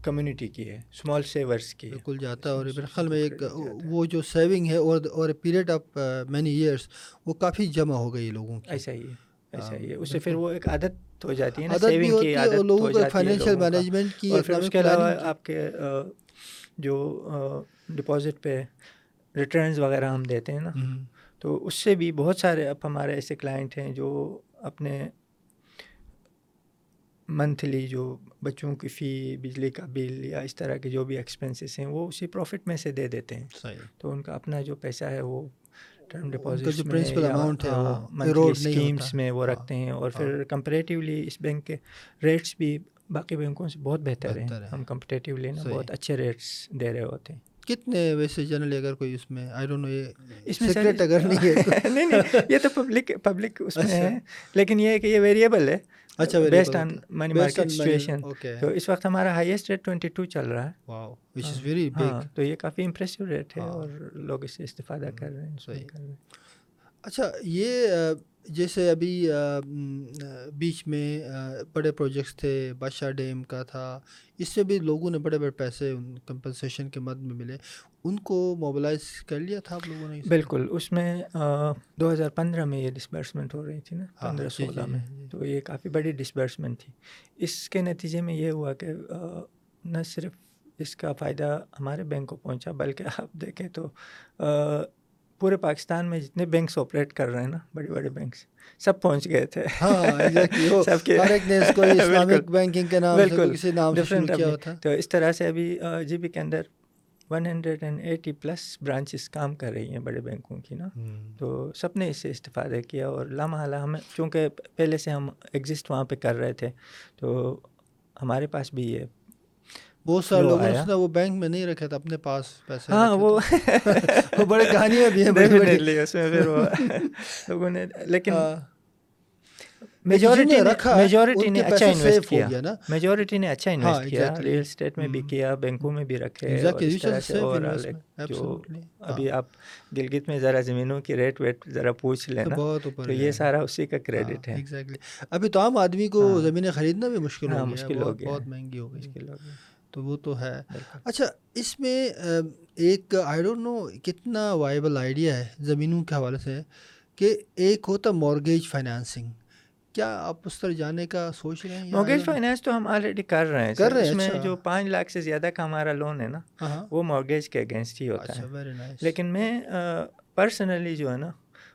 community کی ہے اسمال سیورس کی بالکل جاتا ہے اور میرے خیال میں ایک وہ جو سیونگ ہے اور اور پیریڈ آف مینی ایئرس وہ کافی جمع ہو گئی لوگوں کی ایسا ہی ہے ایسا ہی ہے اس سے پھر وہ ایک عادت ہو جاتی ہے نا سیونگ کی عادت لوگوں کو فائنینشیل۔ مینجمنٹ کی اور پھر اس کے علاوہ۔ آپ کے جو ڈپازٹ پہ ریٹرنز وغیرہ ہم دیتے ہیں نا۔ تو اس سے بھی بہت سارے اب ہمارے ایسے کلائنٹ ہیں جو اپنے منتھلی جو بچوں کی فی بجلی کا بل یا اس طرح کے جو بھی ایکسپنسز ہیں وہ اسی پروفٹ میں سے دے دیتے ہیں صحیح تو ان کا اپنا جو پیسہ ہے وہ ٹرم ڈپازٹ جو ہے اسکیمس۔ میں وہ رکھتے ہیں اور پھر کمپریٹیولی اس بینک کے ریٹس بھی باقی بینکوں سے بہت بہتر ہیں۔ ہم کمپٹیٹیولی نا۔ بہت اچھے ریٹس دے رہے ہوتے ہیں کتنے ویسے جنرلی اگر کوئی اس میں آئی ڈونٹ نو یہ اس میں سیکرٹ اگر نہیں ہے (laughs) نہیں نہیں یہ تو پبلک پبلک اس میں (laughs) ہے۔ لیکن یہ ہے کہ یہ ویریبل ہے۔ اچھا based on money market situation. تو اس وقت ہمارا ہائیسٹ ریٹ ٹوئنٹی ٹو چل رہا ہے۔ واو وچ از ویری ہاں بگ تو یہ کافی امپریسو ریٹ ہے ہاں۔ اور لوگ اس سے استفادہ کر رہے ہیں صحیح۔ کر رہے ہیں۔ اچھا یہ جیسے ابھی بیچ میں بڑے پروجیکٹس تھے بادشاہ ڈیم کا تھا اس سے بھی لوگوں نے بڑے بڑے پیسے کمپنسیشن کے مد میں ملے۔ ان کو موبلائز کر لیا تھا آپ لوگوں نے بالکل اس میں دو ہزار پندرہ میں یہ ڈسبرسمنٹ ہو رہی تھی نا ہاں، پندرہ جی، جی، سولہ میں۔ جی۔ تو یہ کافی بڑی ڈسبرسمنٹ تھی۔ اس کے نتیجے میں یہ ہوا کہ نہ صرف اس کا فائدہ ہمارے بینک کو پہنچا بلکہ آپ دیکھیں تو پورے پاکستان میں جتنے بینکس آپریٹ کر رہے ہیں نا بڑے بڑے بینکس سب پہنچ گئے تھے۔ ہاں (laughs) سب کے (laughs) بینکنگ کے نام بالکل۔ تو اس طرح سے ابھی جی بی کے اندر one hundred and eighty plus branches کام کر رہی ہیں بڑے بینکوں کی نا۔ تو سب نے اس سے استفادہ کیا اور لامحالہ ہمیں چونکہ پہلے سے ہم ایگزسٹ وہاں پہ کر رہے تھے تو ہمارے پاس بھی یہ بہت سارے لوگوں نے وہ بینک میں نہیں رکھا تھا اپنے پاس پیسے ہاں وہ (laughs) وہ بڑے کہانیاں بھی ہیں بڑی بڑی اس میں پھر وہ (laughs) لوگوں نے لیکن میجورٹی جنہیں رکھا ہے، میجورٹی ان نے اچھا انویسٹ ہو کیا نا میجورٹی نے اچھا انویسٹ ہاں، کیا. ریل اسٹیٹ میں بھی۔ کیا بینکوں میں بھی رکھے اور جو. ہاں۔ ابھی آپ گلگت میں ذرا زمینوں کی ریٹ ویٹ ذرا پوچھ لینا تو یہ۔ سارا اسی کا کریڈٹ ہے ابھی تو عام آدمی کو ہاں۔ زمینیں خریدنا بھی مشکل ہاں، ہو گیا بہت۔ مہنگی ہو گئی تو وہ تو ہے۔ اچھا اس میں ایک آئی ڈونٹ نو کتنا وائبل آئیڈیا ہے زمینوں کے حوالے سے کہ ایک ہوتا مورگیج فائنانسنگ کیا آپ اس طرح جانے کا سوچ رہے ہیں مورگیج؟ فائنانس تو ہم آلریڈی کر رہے ہیں۔ کر رہے ہیں، اس میں اچھا۔ جو پانچ لاکھ سے زیادہ کا ہمارا لون ہے نا ہاں۔ وہ مورگیج کے اگینسٹ ہی ہوتا اچھا ہے نائس لیکن میں پرسنلی جو ہے نا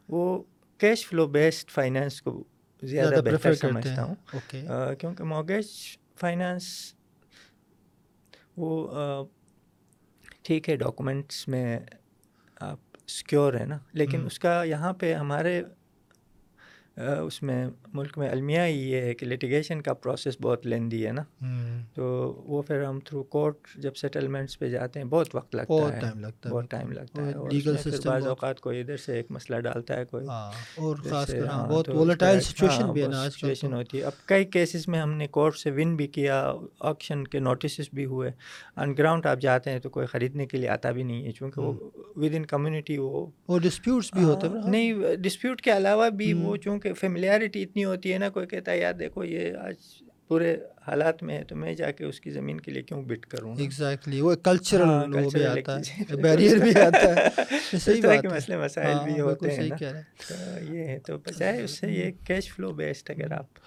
وہ کیش فلو بیسڈ فائنانس کو زیادہ بہتر سمجھتا ہوں۔ کیونکہ مورگیج فائنانس وہ ٹھیک ہے ڈاکومنٹس میں آپ سیکیور ہے نا لیکن۔ اس کا یہاں پہ ہمارے اس میں ملک میں المیہ ہی یہ ہے کہ لٹیگیشن کا پروسیس بہت لیندی ہے نا۔ تو وہ پھر ہم تھرو کورٹ جب سیٹلمنٹس پہ جاتے ہیں بہت وقت لگتا بہت ہے۔ ٹائم لگتا ہے۔ بہت ٹائم لگتا ہے۔ لیگل سسٹم بعض اوقات کوئی ادھر سے ایک مسئلہ ڈالتا ہے کوئی ہاں اور خاص کر ہاں ہاں، بہت وولٹائل سچویشن بھی ہے بہت نا سچویشن۔ ہوتی ہے۔ اب کئی کیسز میں ہم نے کورٹ سے ون بھی کیا آکشن کے نوٹسز بھی ہوئے۔ آن گراؤنڈ آپ جاتے ہیں تو کوئی خریدنے کے لیے آتا بھی نہیں ہے چونکہ وہ ود ان کمیونٹی وہ اور ڈسپیوٹس بھی ہوتے ہیں؟ نہیں ڈسپیوٹ کے علاوہ بھی۔ وہ چونکہ فیملیرٹی اتنی ہوتی ہے نا کوئی کہتا ہے یار دیکھو یہ آج پورے حالات میں ہے تو میں جا کے اس کی زمین کے لیے کیوں بٹ کروں؟ ایگزیکٹلی وہ کلچرل ہاں، وہ بھی آتا ہے۔ (laughs) بیریئر بھی آتا ہے صحیح طرح بات کے ہے مسئلے مسائل ہاں، بھی ہوتے ہیں یہ ہے تو بجائے اس سے یہ کیش فلو بیسڈ اگر آپ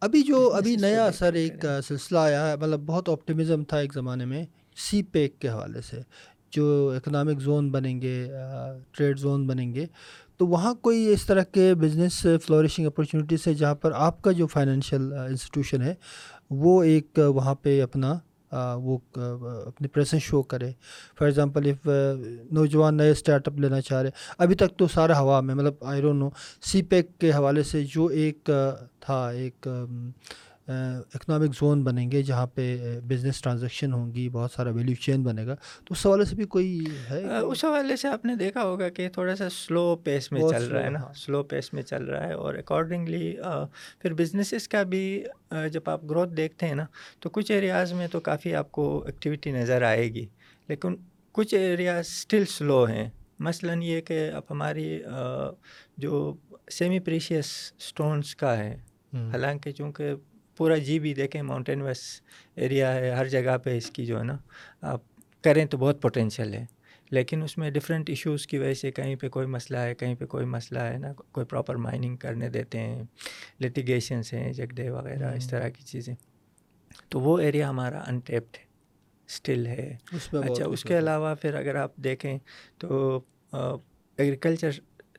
ابھی جو ابھی نیا سر ایک۔ سلسلہ آیا ہے مطلب بہت آپٹیمزم تھا ایک زمانے میں سی پیک کے حوالے سے جو اکنامک زون بنیں گے ٹریڈ زون بنیں گے تو وہاں کوئی اس طرح کے بزنس فلورشنگ اپرچونیٹیز ہے جہاں پر آپ کا جو فائنینشیل انسٹیٹیوشن ہے، وہ ایک وہاں پہ اپنا وہ اپنی پریزنس شو کرے۔ فار ایگزامپل اف نوجوان نئے اسٹارٹ اپ لینا چاہ رہے، ابھی تک تو سارا ہوا میں مطلب آئی ڈونٹ نو سی پیک کے حوالے سے جو ایک تھا، ایک اکنامک زون بنیں گے جہاں پہ بزنس ٹرانزیکشن ہوں گی بہت سارا ویلیو چین بنے گا۔ تو اس حوالے سے بھی کوئی ہے؟ اس حوالے سے آپ نے دیکھا ہوگا کہ تھوڑا سا سلو پیس میں چل رہا ہے نا۔ سلو پیس میں چل رہا ہے اور اکارڈنگلی پھر بزنسز کا بھی جب آپ گروتھ دیکھتے ہیں نا تو کچھ ایریاز میں تو کافی آپ کو ایکٹیویٹی نظر آئے گی۔ لیکن کچھ ایریاز اسٹل سلو ہیں۔ مثلاً یہ کہ اب ہماری جو سیمی پریشیس اسٹونس کا ہے حالانکہ چونکہ پورا جی بھی دیکھیں ماؤنٹین ویس ایریا ہے ہر جگہ پہ اس کی جو ہے نا آپ کریں تو بہت پوٹینشیل ہے۔ لیکن اس میں ڈفرینٹ ایشوز کی وجہ سے کہیں پہ کوئی مسئلہ ہے کہیں پہ کوئی مسئلہ ہے نا کوئی پراپر مائننگ کرنے دیتے ہیں لٹیگیشنس ہیں جگڈے وغیرہ اس طرح کی چیزیں۔ تو وہ ایریا ہمارا انٹیپڈ ہے اسٹل ہے۔ اچھا اس کے علاوہ پھر اگر آپ دیکھیں تو ایگریکلچر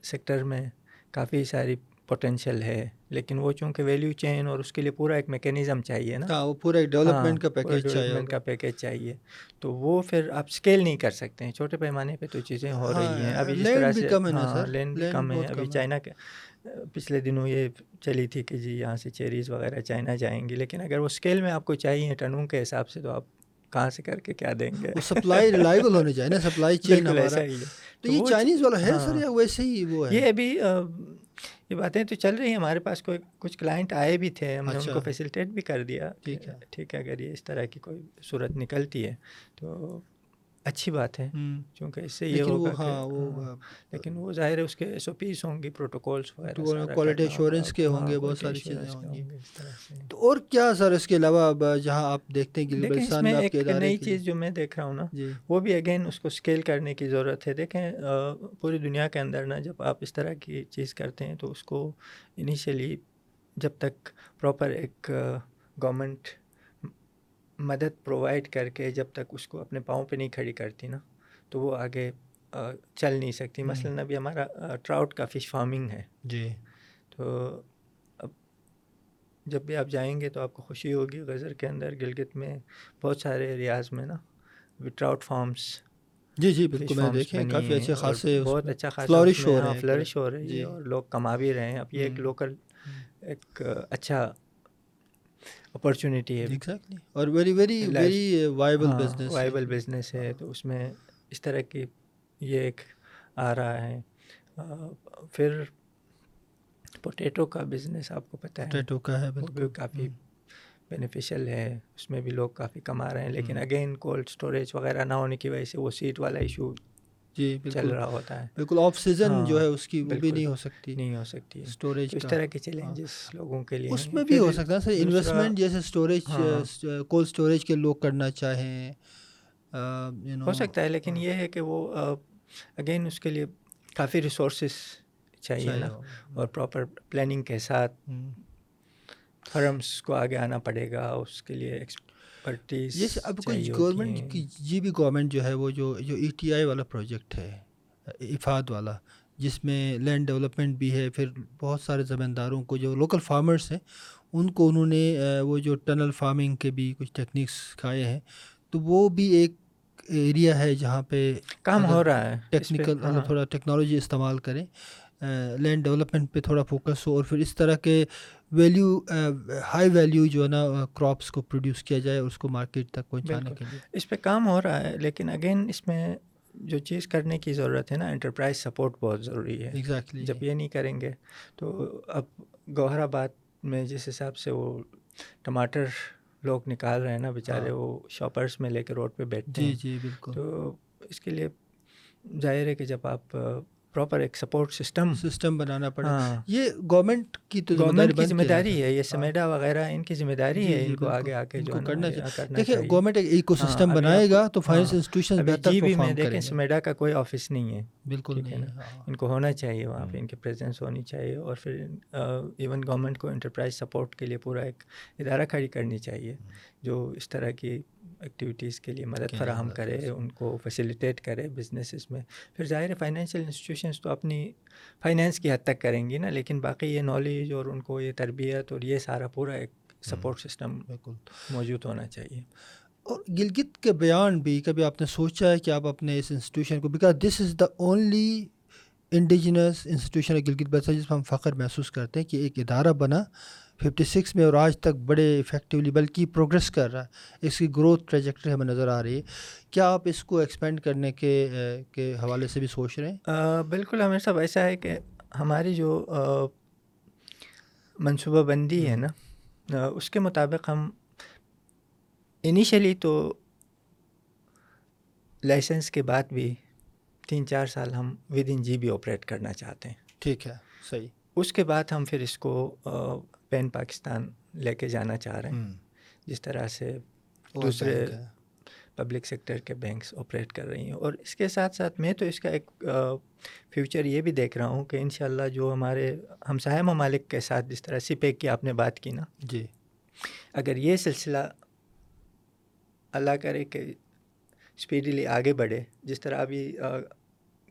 سیکٹر میں کافی ساری پوٹینشیل ہے۔ لیکن وہ چونکہ ویلیو چین اور اس کے لیے پورا ایک میکینزم چاہیے نا۔ ہاں وہ پورا ایک ڈیولپمنٹ کا پیکیج چاہیے کا پیکیج چاہیے۔ تو وہ پھر آپ اسکیل نہیں کر سکتے ہیں۔ چھوٹے پیمانے پہ تو چیزیں ہو رہی ہیں۔ ابھی جس طرح سے ہاں لینڈ بھی کم ہے۔ ابھی چائنا کے پچھلے دنوں یہ چلی تھی کہ جی یہاں سے چیریز وغیرہ چائنا جائیں گی۔ لیکن اگر وہ اسکیل میں آپ کو چاہیے ٹنوں کے حساب سے تو آپ کہاں سے کر کے کیا دیں گے؟ سپلائی ریلائبل ہونے چاہیے نا سپلائی چین ہمارا۔ تو یہ چائنیز والا ہے سر یا ویسے ہی وہ ہے؟ یہ ابھی یہ باتیں تو چل رہی ہیں۔ ہمارے پاس کوئی کچھ کلائنٹ آئے بھی تھے ہم نے ان کو فیسلٹیٹ بھی کر دیا۔ ٹھیک ہے۔ ٹھیک ہے اگر یہ اس طرح کی کوئی صورت نکلتی ہے تو اچھی بات ہے چونکہ اس سے یہ ہوگا ہاں وہ لیکن وہ ظاہر ہے اس کے ایس او پیز ہوں گی پروٹوکولس وغیرہ کوالٹی ایشورنس کے ہوں گے بہت ساری چیزیں ہوں گی۔ تو اور کیا سر اس کے علاوہ جہاں آپ دیکھتے ہیں میں ایک نئی چیز جو میں دیکھ رہا ہوں نا وہ بھی اگین اس کو اسکیل کرنے کی ضرورت ہے۔ دیکھیں پوری دنیا کے اندر نا جب آپ اس طرح کی چیز کرتے ہیں تو اس کو انیشیلی جب تک پراپر ایک گورنمنٹ مدد پرووائڈ کر کے جب تک اس کو اپنے پاؤں پہ نہیں کھڑی کرتی نا تو وہ آگے چل نہیں سکتی۔ مثلاً ابھی ہمارا ٹراؤٹ کا فش فارمنگ ہے۔ جی۔ تو اب جب بھی آپ جائیں گے تو آپ کو خوشی ہوگی غزر کے اندر گلگت میں بہت سارے ایریاز میں نا ٹراؤٹ فارمس جی جی بالکل میں دیکھیں کافی اچھے خاصے بہت اچھا خاصا فلورش ہو رہے ہیں۔ فلورش ہو رہی ہے اور لوگ کما بھی رہے ہیں۔ اب یہ ایک لوکل ایک اچھا اپرچونیٹی ہے اور very very very viable business viable business ہے تو اس میں اس طرح کی یہ ایک آ رہا ہے پھر پوٹیٹو کا بزنس آپ کو پتہ ہے پوٹیٹو کا ہے بالکل کافی بینیفیشل ہے اس میں بھی لوگ کافی کما رہے ہیں لیکن اگین کولڈ اسٹوریج وغیرہ نہ ہونے کی وجہ سے وہ سیٹ والا ایشو جی چل رہا ہوتا ہے۔ بالکل آف سیزن ہاں، جو ہے اس کی وہ بھی نہیں ہو سکتی۔ نہیں ہو سکتی اسٹوریج اس طرح کے چیلنجز لوگوں کے لیے اس۔ میں بھی ہو سکتا ہے سر انویسٹمنٹ جیسے اسٹوریج ہاں۔ کولڈ اسٹوریج کے لوگ کرنا چاہیں ہو سکتا ہے لیکن یہ ہے کہ وہ اگین اس کے لیے کافی ریسورسز چاہیے نا۔ اور پراپر پلاننگ کے ساتھ۔ فرمس کو آگے آنا پڑے گا اس کے لیے جیسے اب کچھ گورنمنٹ کی جی بھی گورنمنٹ جو ہے وہ جو جو ای ٹی آئی والا پروجیکٹ ہے افاد والا جس میں لینڈ ڈیولپمنٹ بھی ہے پھر بہت سارے زمینداروں کو جو لوکل فارمرس ہیں ان کو انہوں نے وہ جو ٹنل فارمنگ کے بھی کچھ ٹیکنیکس سکھائے ہیں۔ تو وہ بھی ایک ایریا ہے جہاں پہ کام ہو رہا ہے۔ ٹیکنیکل ہاں۔ تھوڑا ٹیکنالوجی استعمال کریں۔ لینڈ ڈیولپمنٹ پہ تھوڑا فوکس ہو اور پھر اس طرح کے ویلیو ہائی ویلیو جو ہے نا کراپس کو پروڈیوس کیا جائے اور اس کو مارکیٹ تک پہنچانے۔ کے لیے۔ اس پہ کام ہو رہا ہے لیکن اگین اس میں جو چیز کرنے کی ضرورت ہے نا انٹرپرائز سپورٹ بہت ضروری ہے۔ ایگزیکٹلی جب یہ نہیں کریں گے تو اب گوہر آباد میں جس حساب سے وہ ٹماٹر لوگ نکال رہے ہیں نا بیچارے ہاں۔ وہ شاپرس میں لے کے روڈ پہ بیٹھتے جی ہیں۔ جی بالکل۔ تو اس کے لیے ظاہر ہے کہ جب آپ پراپر ایک سپورٹ سسٹم سسٹم بنانا پڑے ہاں یہ گورنمنٹ کی تو گورنمنٹ کی بنتی ذمہ داری ہے یہ۔ سمیڈا وغیرہ ان کی ذمہ داری ہے ان کو۔ آگے آ کے جو کرنا چاہیے چاہیے گورنمنٹ ایک ایکو سسٹم بنائے گا تو فائنینس انسٹیٹیوشن بہتر جی بی میں دیکھیں سمیڈا کا کوئی آفس نہیں ہے بالکل نہیں۔ ان کو ہونا چاہیے وہاں پہ ان کی پریزنس ہونی چاہیے اور پھر ایون گورنمنٹ کو انٹرپرائز سپورٹ کے لیے پورا ایک ادارہ کھڑی کرنی چاہیے جو اس طرح کی ایکٹیویٹیز کے لیے مدد فراہم کرے ان کو فیسیلیٹیٹ کرے بزنسز میں۔ پھر ظاہر ہے فائنینشیل انسٹیٹیوشنس تو اپنی فائنینس کی حد تک کریں گی نا لیکن باقی یہ نالج اور ان کو یہ تربیت اور یہ سارا پورا ایک سپورٹ سسٹم بالکل۔ موجود ہونا چاہیے۔ اور گلگت کے بیان بھی کبھی آپ نے سوچا ہے کہ آپ اپنے اس انسٹیٹیوشن کو because this is the only indigenous institution Gilgit Baltistan جس میں ہم فخر محسوس کرتے ہیں کہ ایک ادارہ بنا ففٹی سکس میں اور آج تک بڑے افیکٹولی بلکہ پروگرس کر رہا ہے۔ اس کی گروتھ ٹریجیکٹری ہمیں نظر آ رہی ہے۔ کیا آپ اس کو ایکسپینڈ کرنے کے کے حوالے سے بھی سوچ رہے ہیں؟ بالکل ہمیں صاحب ایسا ہے کہ ہماری جو منصوبہ بندی ہے نا اس کے مطابق ہم انیشلی تو لائسنس کے بعد بھی تین چار سال ہم with in G B operate کرنا چاہتے ہیں۔ ٹھیک ہے صحیح۔ اس کے بعد ہم پھر اس کو پین پاکستان لے کے جانا چاہ رہے ہیں۔ جس طرح سے دوسرے پبلک سیکٹر کے بینکس آپریٹ کر رہی ہیں۔ اور اس کے ساتھ ساتھ میں تو اس کا ایک فیوچر یہ بھی دیکھ رہا ہوں کہ انشاءاللہ جو ہمارے ہمسایہ ممالک کے ساتھ جس طرح سی پیک کی آپ نے بات کی نا۔ جی۔ اگر یہ سلسلہ اللہ کرے کہ اسپیڈیلی آگے بڑھے جس طرح ابھی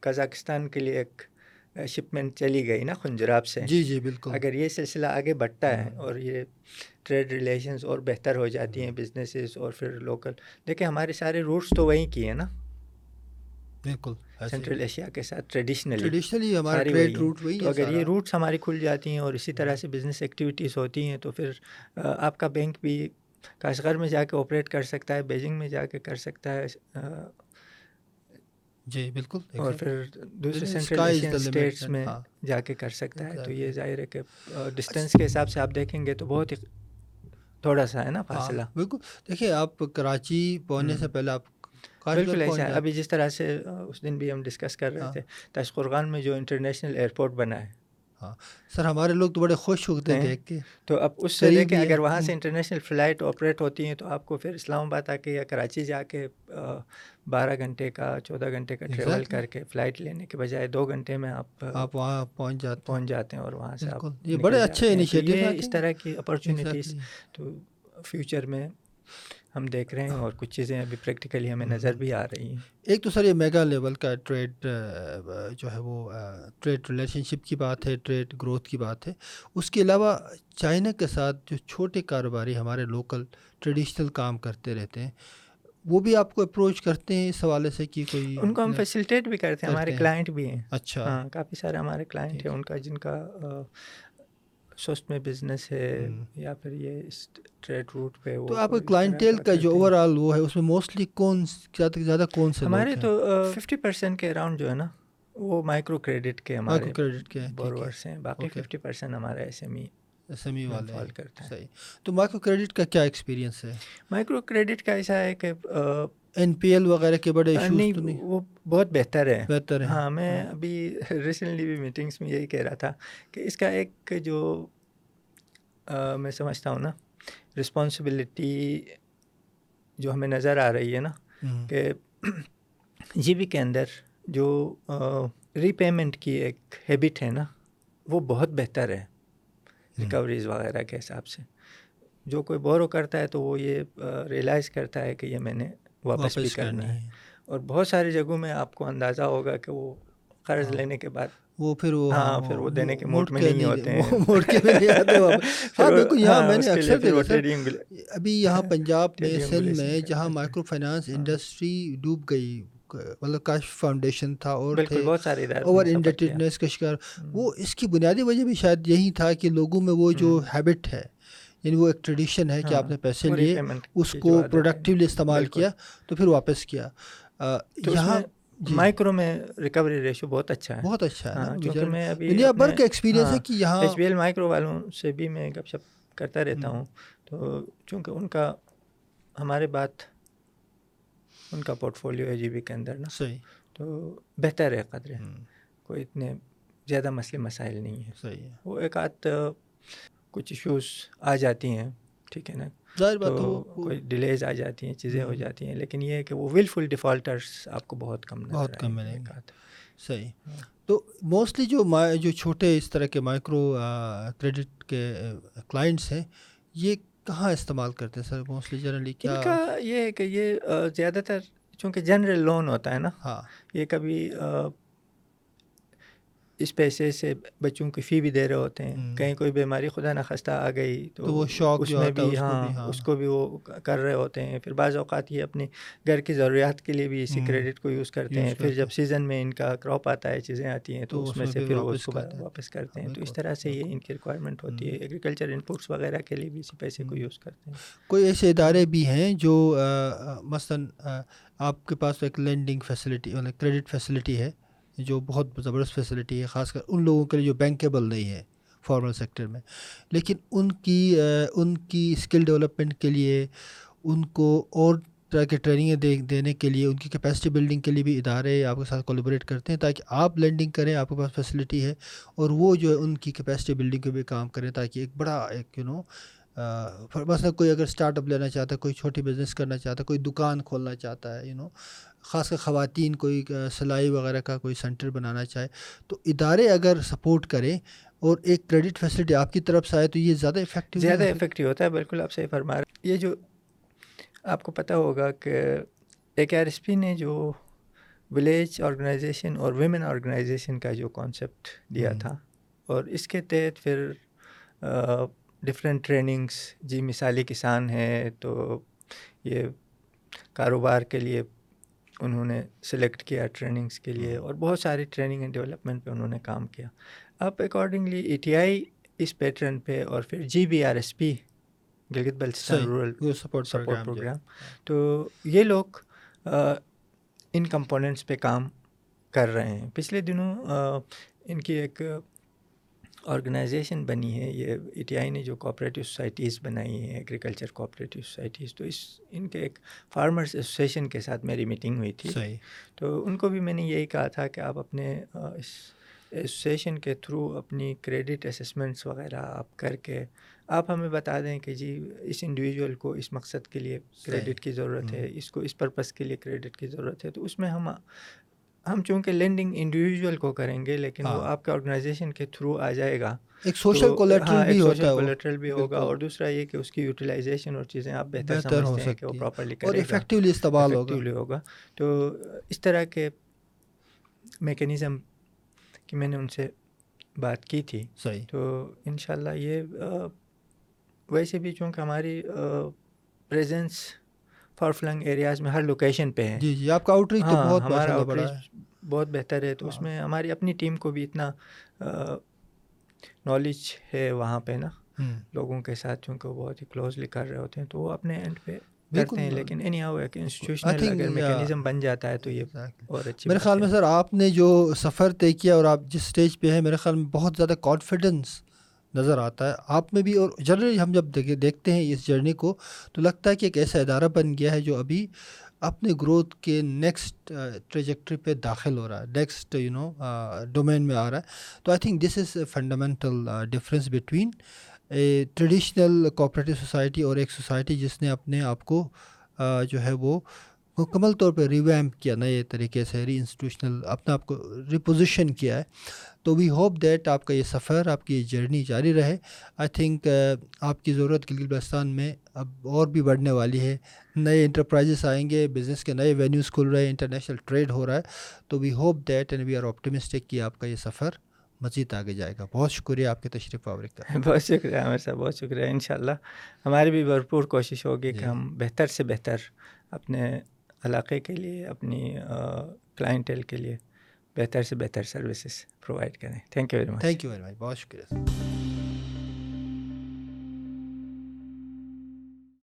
کازاکستان کے لیے ایک شپمنٹ چلی گئی نا خنجراب سے۔ جی جی بالکل۔ اگر یہ سلسلہ آگے بڑھتا ہے اور یہ ٹریڈ ریلیشنز اور بہتر ہو جاتی ہیں بزنسز اور پھر لوکل۔ دیکھیں ہمارے سارے روٹس تو وہیں کی ہیں نا۔ بالکل سینٹرل ایشیا کے ساتھ ٹریڈیشنلی۔ ٹریڈیشنلی ہمارا ٹریڈ روٹ وہی تو اگر یہ روٹس ہماری کھل جاتی ہیں اور اسی طرح سے بزنس ایکٹیویٹیز ہوتی ہیں تو پھر آپ کا بینک بھی کاشغر میں جا کے آپریٹ کر سکتا ہے بیجنگ میں جا کے کر سکتا ہے جی بالکل اور پھر دوسرے سینٹرل اسٹیٹس میں جا کے کر سکتا ہے۔ تو یہ ظاہر ہے کہ ڈسٹینس کے حساب سے آپ دیکھیں گے تو بہت ہی تھوڑا سا ہے نا فاصلہ۔ بالکل۔ دیکھیے آپ کراچی پہنچنے سے پہلے آپ بالکل ایسا ابھی جس طرح سے اس دن بھی ہم ڈسکس کر رہے تھے تاشقرغان میں جو انٹرنیشنل ایئرپورٹ بنا ہے ہاں۔ سر ہمارے لوگ تو بڑے خوش ہوتے ہیں دیکھ کے۔ تو اب اس سے دیکھیں اگر وہاں سے انٹرنیشنل فلائٹ آپریٹ ہوتی ہیں تو آپ کو پھر اسلام آباد آ کے یا کراچی جا کے بارہ گھنٹے کا چودہ گھنٹے کا ٹریول کر کے فلائٹ لینے کے بجائے دو گھنٹے میں آپ آپ وہاں پہنچ جاتے پہنچ جاتے ہیں اور وہاں سے آپ یہ بڑے اچھے انیشیٹو اس طرح کی اپرچونیٹیز تو فیوچر میں ہم دیکھ رہے ہیں اور کچھ چیزیں ابھی پریکٹیکلی ہمیں نظر بھی آ رہی ہیں۔ ایک تو سر یہ میگا لیول کا ٹریڈ جو ہے وہ ٹریڈ ریلیشن شپ کی بات ہے ٹریڈ گروتھ کی بات ہے۔ اس کے علاوہ چائنا کے ساتھ جو چھوٹے کاروباری ہمارے لوکل ٹریڈیشنل کام کرتے رہتے ہیں وہ بھی آپ کو اپروچ کرتے ہیں اس حوالے سے کہ کوئی ان کو ہم فیسیلیٹیٹ بھی کرتے ہیں ہمارے کلائنٹ بھی ہیں۔ اچھا۔ ہاں کافی سارے ہمارے کلائنٹ ہیں ان کا جن کا سست میں بزنس ہے یا پھر یہ ٹریڈ روٹ پہ تو آپ کا کلائنٹیل کا جو اوور آل وہ ہے اس میں موسٹلی کون زیادہ کون سے ہمارے تو ففٹی پرسینٹ کے اراؤنڈ جو ہے نا وہ مائکرو کریڈٹ کے ہمارے کریڈٹ کے بورورس ہیں باقی۔ ففٹی پرسینٹ ہمارا S M E S M E والے فال ہیں۔ کرتا ہے صحیح۔ تو مائکرو کریڈٹ کا کیا ایکسپیرینس ہے؟ مائکرو کریڈٹ کا ایسا ہے کہ این پی ایل وغیرہ کے بڑے ایشوز تو نہیں؟ وہ بہت بہتر ہے۔ بہتر ہے۔ ہاں میں ابھی ریسنٹلی بھی میٹنگس میں یہی کہہ رہا تھا کہ اس کا ایک جو میں سمجھتا ہوں نا رسپانسبلٹی جو ہمیں نظر آ رہی ہے نا کہ (clears throat) جی بی کے اندر جو ری پیمنٹ کی ایک ہیبٹ ہے نا وہ بہت بہتر ہے۔ ریکوریز وغیرہ کے حساب سے۔ جو کوئی بورو کرتا ہے تو وہ یہ ریئلائز کرتا ہے کہ یہ میں نے واپس بھی کرنا ہے۔ اور بہت ساری جگہوں میں آپ کو اندازہ ہوگا کہ وہ قرض ہاں۔ لینے کے بعد وہ پھر وہ ہاں، پھر وہ دینے کے موڈ میں نہیں ہوتے ہیں۔ موڑ کے بھی نہیں آتے (laughs) ہاں بالکل یہاں ہاں، میں نے اکثر دیکھا ابھی یہاں (laughs) پنجاب میں سندھ میں جہاں۔ مائکرو فائنانس انڈسٹری ڈوب گئی مطلب کاش فاؤنڈیشن تھا اور بہت سارے اوور۔ انڈیٹڈنیس کا شکار وہ اس کی بنیادی وجہ بھی شاید یہی تھا کہ لوگوں میں وہ جو ہیبٹ ہے یعنی وہ ایک ٹریڈیشن ہے کہ ہاں، آپ نے پیسے لیے اس کو۔ پروڈکٹیولی استعمال۔ کیا تو پھر واپس کیا۔ یہاں جی، مائکرو میں ریکوری ریشو بہت اچھا ہے۔ بہت اچھا ہے نا کیونکہ بچارے- میں ابھی دنیا بھر کا ایکسپیرینس ہے ہاں، کہ یہاں ایچ بی ایل مائکرو والوں سے بھی میں گپ شپ کرتا رہتا ہوں۔ تو چونکہ ان کا ہمارے بات ان کا پورٹ فولیو ہے جی بی کے اندر نا۔ صحیح۔ تو بہتر ہے قدرے کوئی اتنے زیادہ مسئلے مسائل نہیں ہیں۔ صحیح ہے۔ وہ ایک آدھ کچھ ایشوز آ جاتی ہیں ٹھیک ہے نا ظاہر بات تو کوئی ڈیلیز آ جاتی ہیں چیزیں ہو۔ جاتی ہیں لیکن یہ ہے کہ وہ ولفل ڈیفالٹرس آپ کو بہت کم بہت کم گے۔ آدھ۔ صحیح تو موسٹلی جو جو چھوٹے اس طرح کے مائکرو کریڈٹ کے کلائنٹس ہیں یہ کہاں استعمال کرتے ہیں سر موسٹلی جنرلی کیا کا یہ ہے کہ یہ زیادہ تر چونکہ جنرل لون ہوتا ہے نا ہاں یہ کبھی اس پیسے سے بچوں کی فی بھی دے رہے ہوتے ہیں۔ کہیں کوئی بیماری خدا نخواستہ آ گئی تو وہ شوق اس میں ہے بھی اس کو بھی ہاں۔ ہاں اس کو بھی وہ کر رہے ہوتے ہیں۔ پھر بعض اوقات یہ اپنی گھر کی ضروریات کے لیے بھی اسی۔ کریڈٹ کو یوز کرتے ہیں۔ پھر جب سیزن میں ان کا کراپ آتا ہے چیزیں آتی ہیں تو تو اس میں سے پھر وہ اس کو۔ واپس کرتے ہیں۔ تو اس طرح سے یہ ان کی ریکوائرمنٹ ہوتی ہے۔ ایگریکلچر انپوٹس وغیرہ کے لیے بھی اسی پیسے کو یوز کرتے ہیں۔ کوئی ایسے ادارے بھی ہیں جو مثلاً آپ کے پاس ایک لینڈنگ فیسلٹی مطلب کریڈٹ فیسلٹی ہے۔ جو بہت زبردست فیسلٹی ہے، خاص کر ان لوگوں کے لیے جو بینکیبل نہیں ہے فارمل سیکٹر میں۔ لیکن ان کی ان کی اسکل ڈیولپمنٹ کے لیے، ان کو اور طرح کے ٹریننگیں دے، دینے کے لیے، ان کی کیپیسٹی بلڈنگ کے لیے بھی ادارے آپ کے ساتھ کولیبریٹ کرتے ہیں تاکہ آپ لینڈنگ کریں، آپ کے پاس فیسلٹی ہے اور وہ جو ہے ان کی کیپیسٹی بلڈنگ پہ بھی کام کریں تاکہ ایک بڑا ایک یو نو مثلا کوئی اگر اسٹارٹ اپ لینا چاہتا ہے، کوئی چھوٹی بزنس کرنا چاہتا ہے، کوئی دکان کھولنا چاہتا ہے یو نو خاص کر خواتین کوئی سلائی وغیرہ کا کوئی سینٹر بنانا چاہے تو ادارے اگر سپورٹ کریں اور ایک کریڈٹ فیسلٹی آپ کی طرف سے آئے تو یہ زیادہ افیکٹو زیادہ افیکٹو ہوتا ہے بالکل آپ صحیح فرما رہے یہ جو آپ کو پتہ ہوگا کہ ایک آر ایس پی نے جو ولیج آرگنائزیشن اور ویمن آرگنائزیشن کا جو کانسیپٹ دیا تھا اور اس کے تحت پھر ڈفرینٹ ٹریننگس جی مثالی کسان ہے تو یہ کاروبار کے لیے انہوں نے سلیکٹ کیا ٹریننگس کے لیے اور بہت ساری ٹریننگ اینڈ ڈیولپمنٹ پہ انہوں نے کام کیا۔ اب اکارڈنگلی ای ٹی آئی اس پیٹرن پہ اور پھر G B R S P Gilgit Baltistan rural support support program تو یہ لوگ ان کمپوننٹس پہ کام کر رہے ہیں۔ پچھلے دنوں ان کی ایک آرگنائزیشن بنی ہے یہ ای ٹی آئی نے جو کوآپریٹیو سوسائٹیز بنائی ہیں ایگریکلچر کوآپریٹیو سوسائٹیز تو اس ان کے ایک فارمرس ایسوسیشن کے ساتھ میری میٹنگ ہوئی تھی۔ صحیح۔ تو ان کو بھی میں نے یہی کہا تھا کہ آپ اپنے اس ایسوسیشن کے تھرو اپنی کریڈٹ اسسمنٹس وغیرہ آپ کر کے آپ ہمیں بتا دیں کہ جی اس انڈیویجول کو اس مقصد کے لیے کریڈٹ کی ضرورت ہے اس کو اس پرپز کے لیے کریڈٹ کی ضرورت ہے تو اس میں ہم ہم چونکہ لینڈنگ انڈیویجول کو کریں گے لیکن وہ آپ کے آرگنائزیشن کے تھرو آ جائے گا۔ ایک سوشل کولیٹرل بھی ہوتا ہے کولیٹرل بھی ہوگا۔ اور دوسرا یہ کہ اس کی یوٹیلائزیشن اور چیزیں آپ بہتر سمجھتے ہیں کہ وہ پراپرلی اور افیکٹولی استعمال ہوگا۔ ہوگا۔ تو اس طرح کے میکینزم کی میں نے ان سے بات کی تھی۔ صحیح۔ تو انشاءاللہ یہ ویسے بھی چونکہ ہماری پریزنس فار فلنگ ایریاز میں ہر لوکیشن پہ ہے جی جی آپ کا آؤٹ ریچ تو بہت ہمارا آؤٹ ریچ بہت بہتر ہے۔ تو اس میں ہماری اپنی ٹیم کو بھی اتنا نالج ہے وہاں پہ نا۔ لوگوں کے ساتھ چونکہ وہ بہت ہی کلوزلی کر رہے ہوتے ہیں تو وہ اپنے اینڈ پہ کرتے ہیں۔ لیکن اینی ہاؤ ایک انسٹیٹیوشنل اگر میکینزم بن جاتا ہے تو یہ اور اچھی میرے خیال میں سر آپ نے جو سفر طے کیا اور آپ جس اسٹیج پہ ہیں میرے خیال میں بہت زیادہ کانفیڈنس نظر آتا ہے۔ آپ میں بھی اور جنرلی ہم جب دیکھتے ہیں اس جرنی کو، تو لگتا ہے کہ ایک ایسا ادارہ بن گیا ہے جو ابھی اپنے گروتھ کے نیکسٹ ٹریجیکٹری پہ داخل ہو رہا ہے۔ نیکسٹ یو نو ڈومین میں آ رہا ہے۔ تو I think this is a fundamental difference between a traditional cooperative society اور ایک سوسائٹی جس نے اپنے آپ کو جو ہے وہ مکمل طور پہ ریویمپ کیا، نئے طریقے سے ری انسٹیٹیوشنل اپنا آپ کو ریپوزیشن کیا ہے۔ تو وی ہوپ دیٹ آپ کا یہ سفر آپ کی یہ جرنی جاری رہے۔ آئی تھنک آپ کی ضرورت گلگت بلتستان میں اب اور بھی بڑھنے والی ہے۔ نئے انٹرپرائزز آئیں گے بزنس کے نئے وینیوز کھل رہے ہیں انٹرنیشنل ٹریڈ ہو رہا ہے۔ تو we hope that and we are optimistic کہ آپ کا یہ سفر مزید آگے جائے گا۔ بہت شکریہ آپ کے تشریف آور کا۔ (laughs) بہت شکریہ عامر صاحب بہت شکریہ۔ ان شاء اللہ ہماری بھی بھرپور کوشش ہوگی کہ ہم بہتر سے بہتر اپنے علاقے کے لیے اپنی کلائنٹیل کے لیے بہتر سے بہتر سروسز پرووائڈ کریں thank you very much thank you very much بہت شکریہ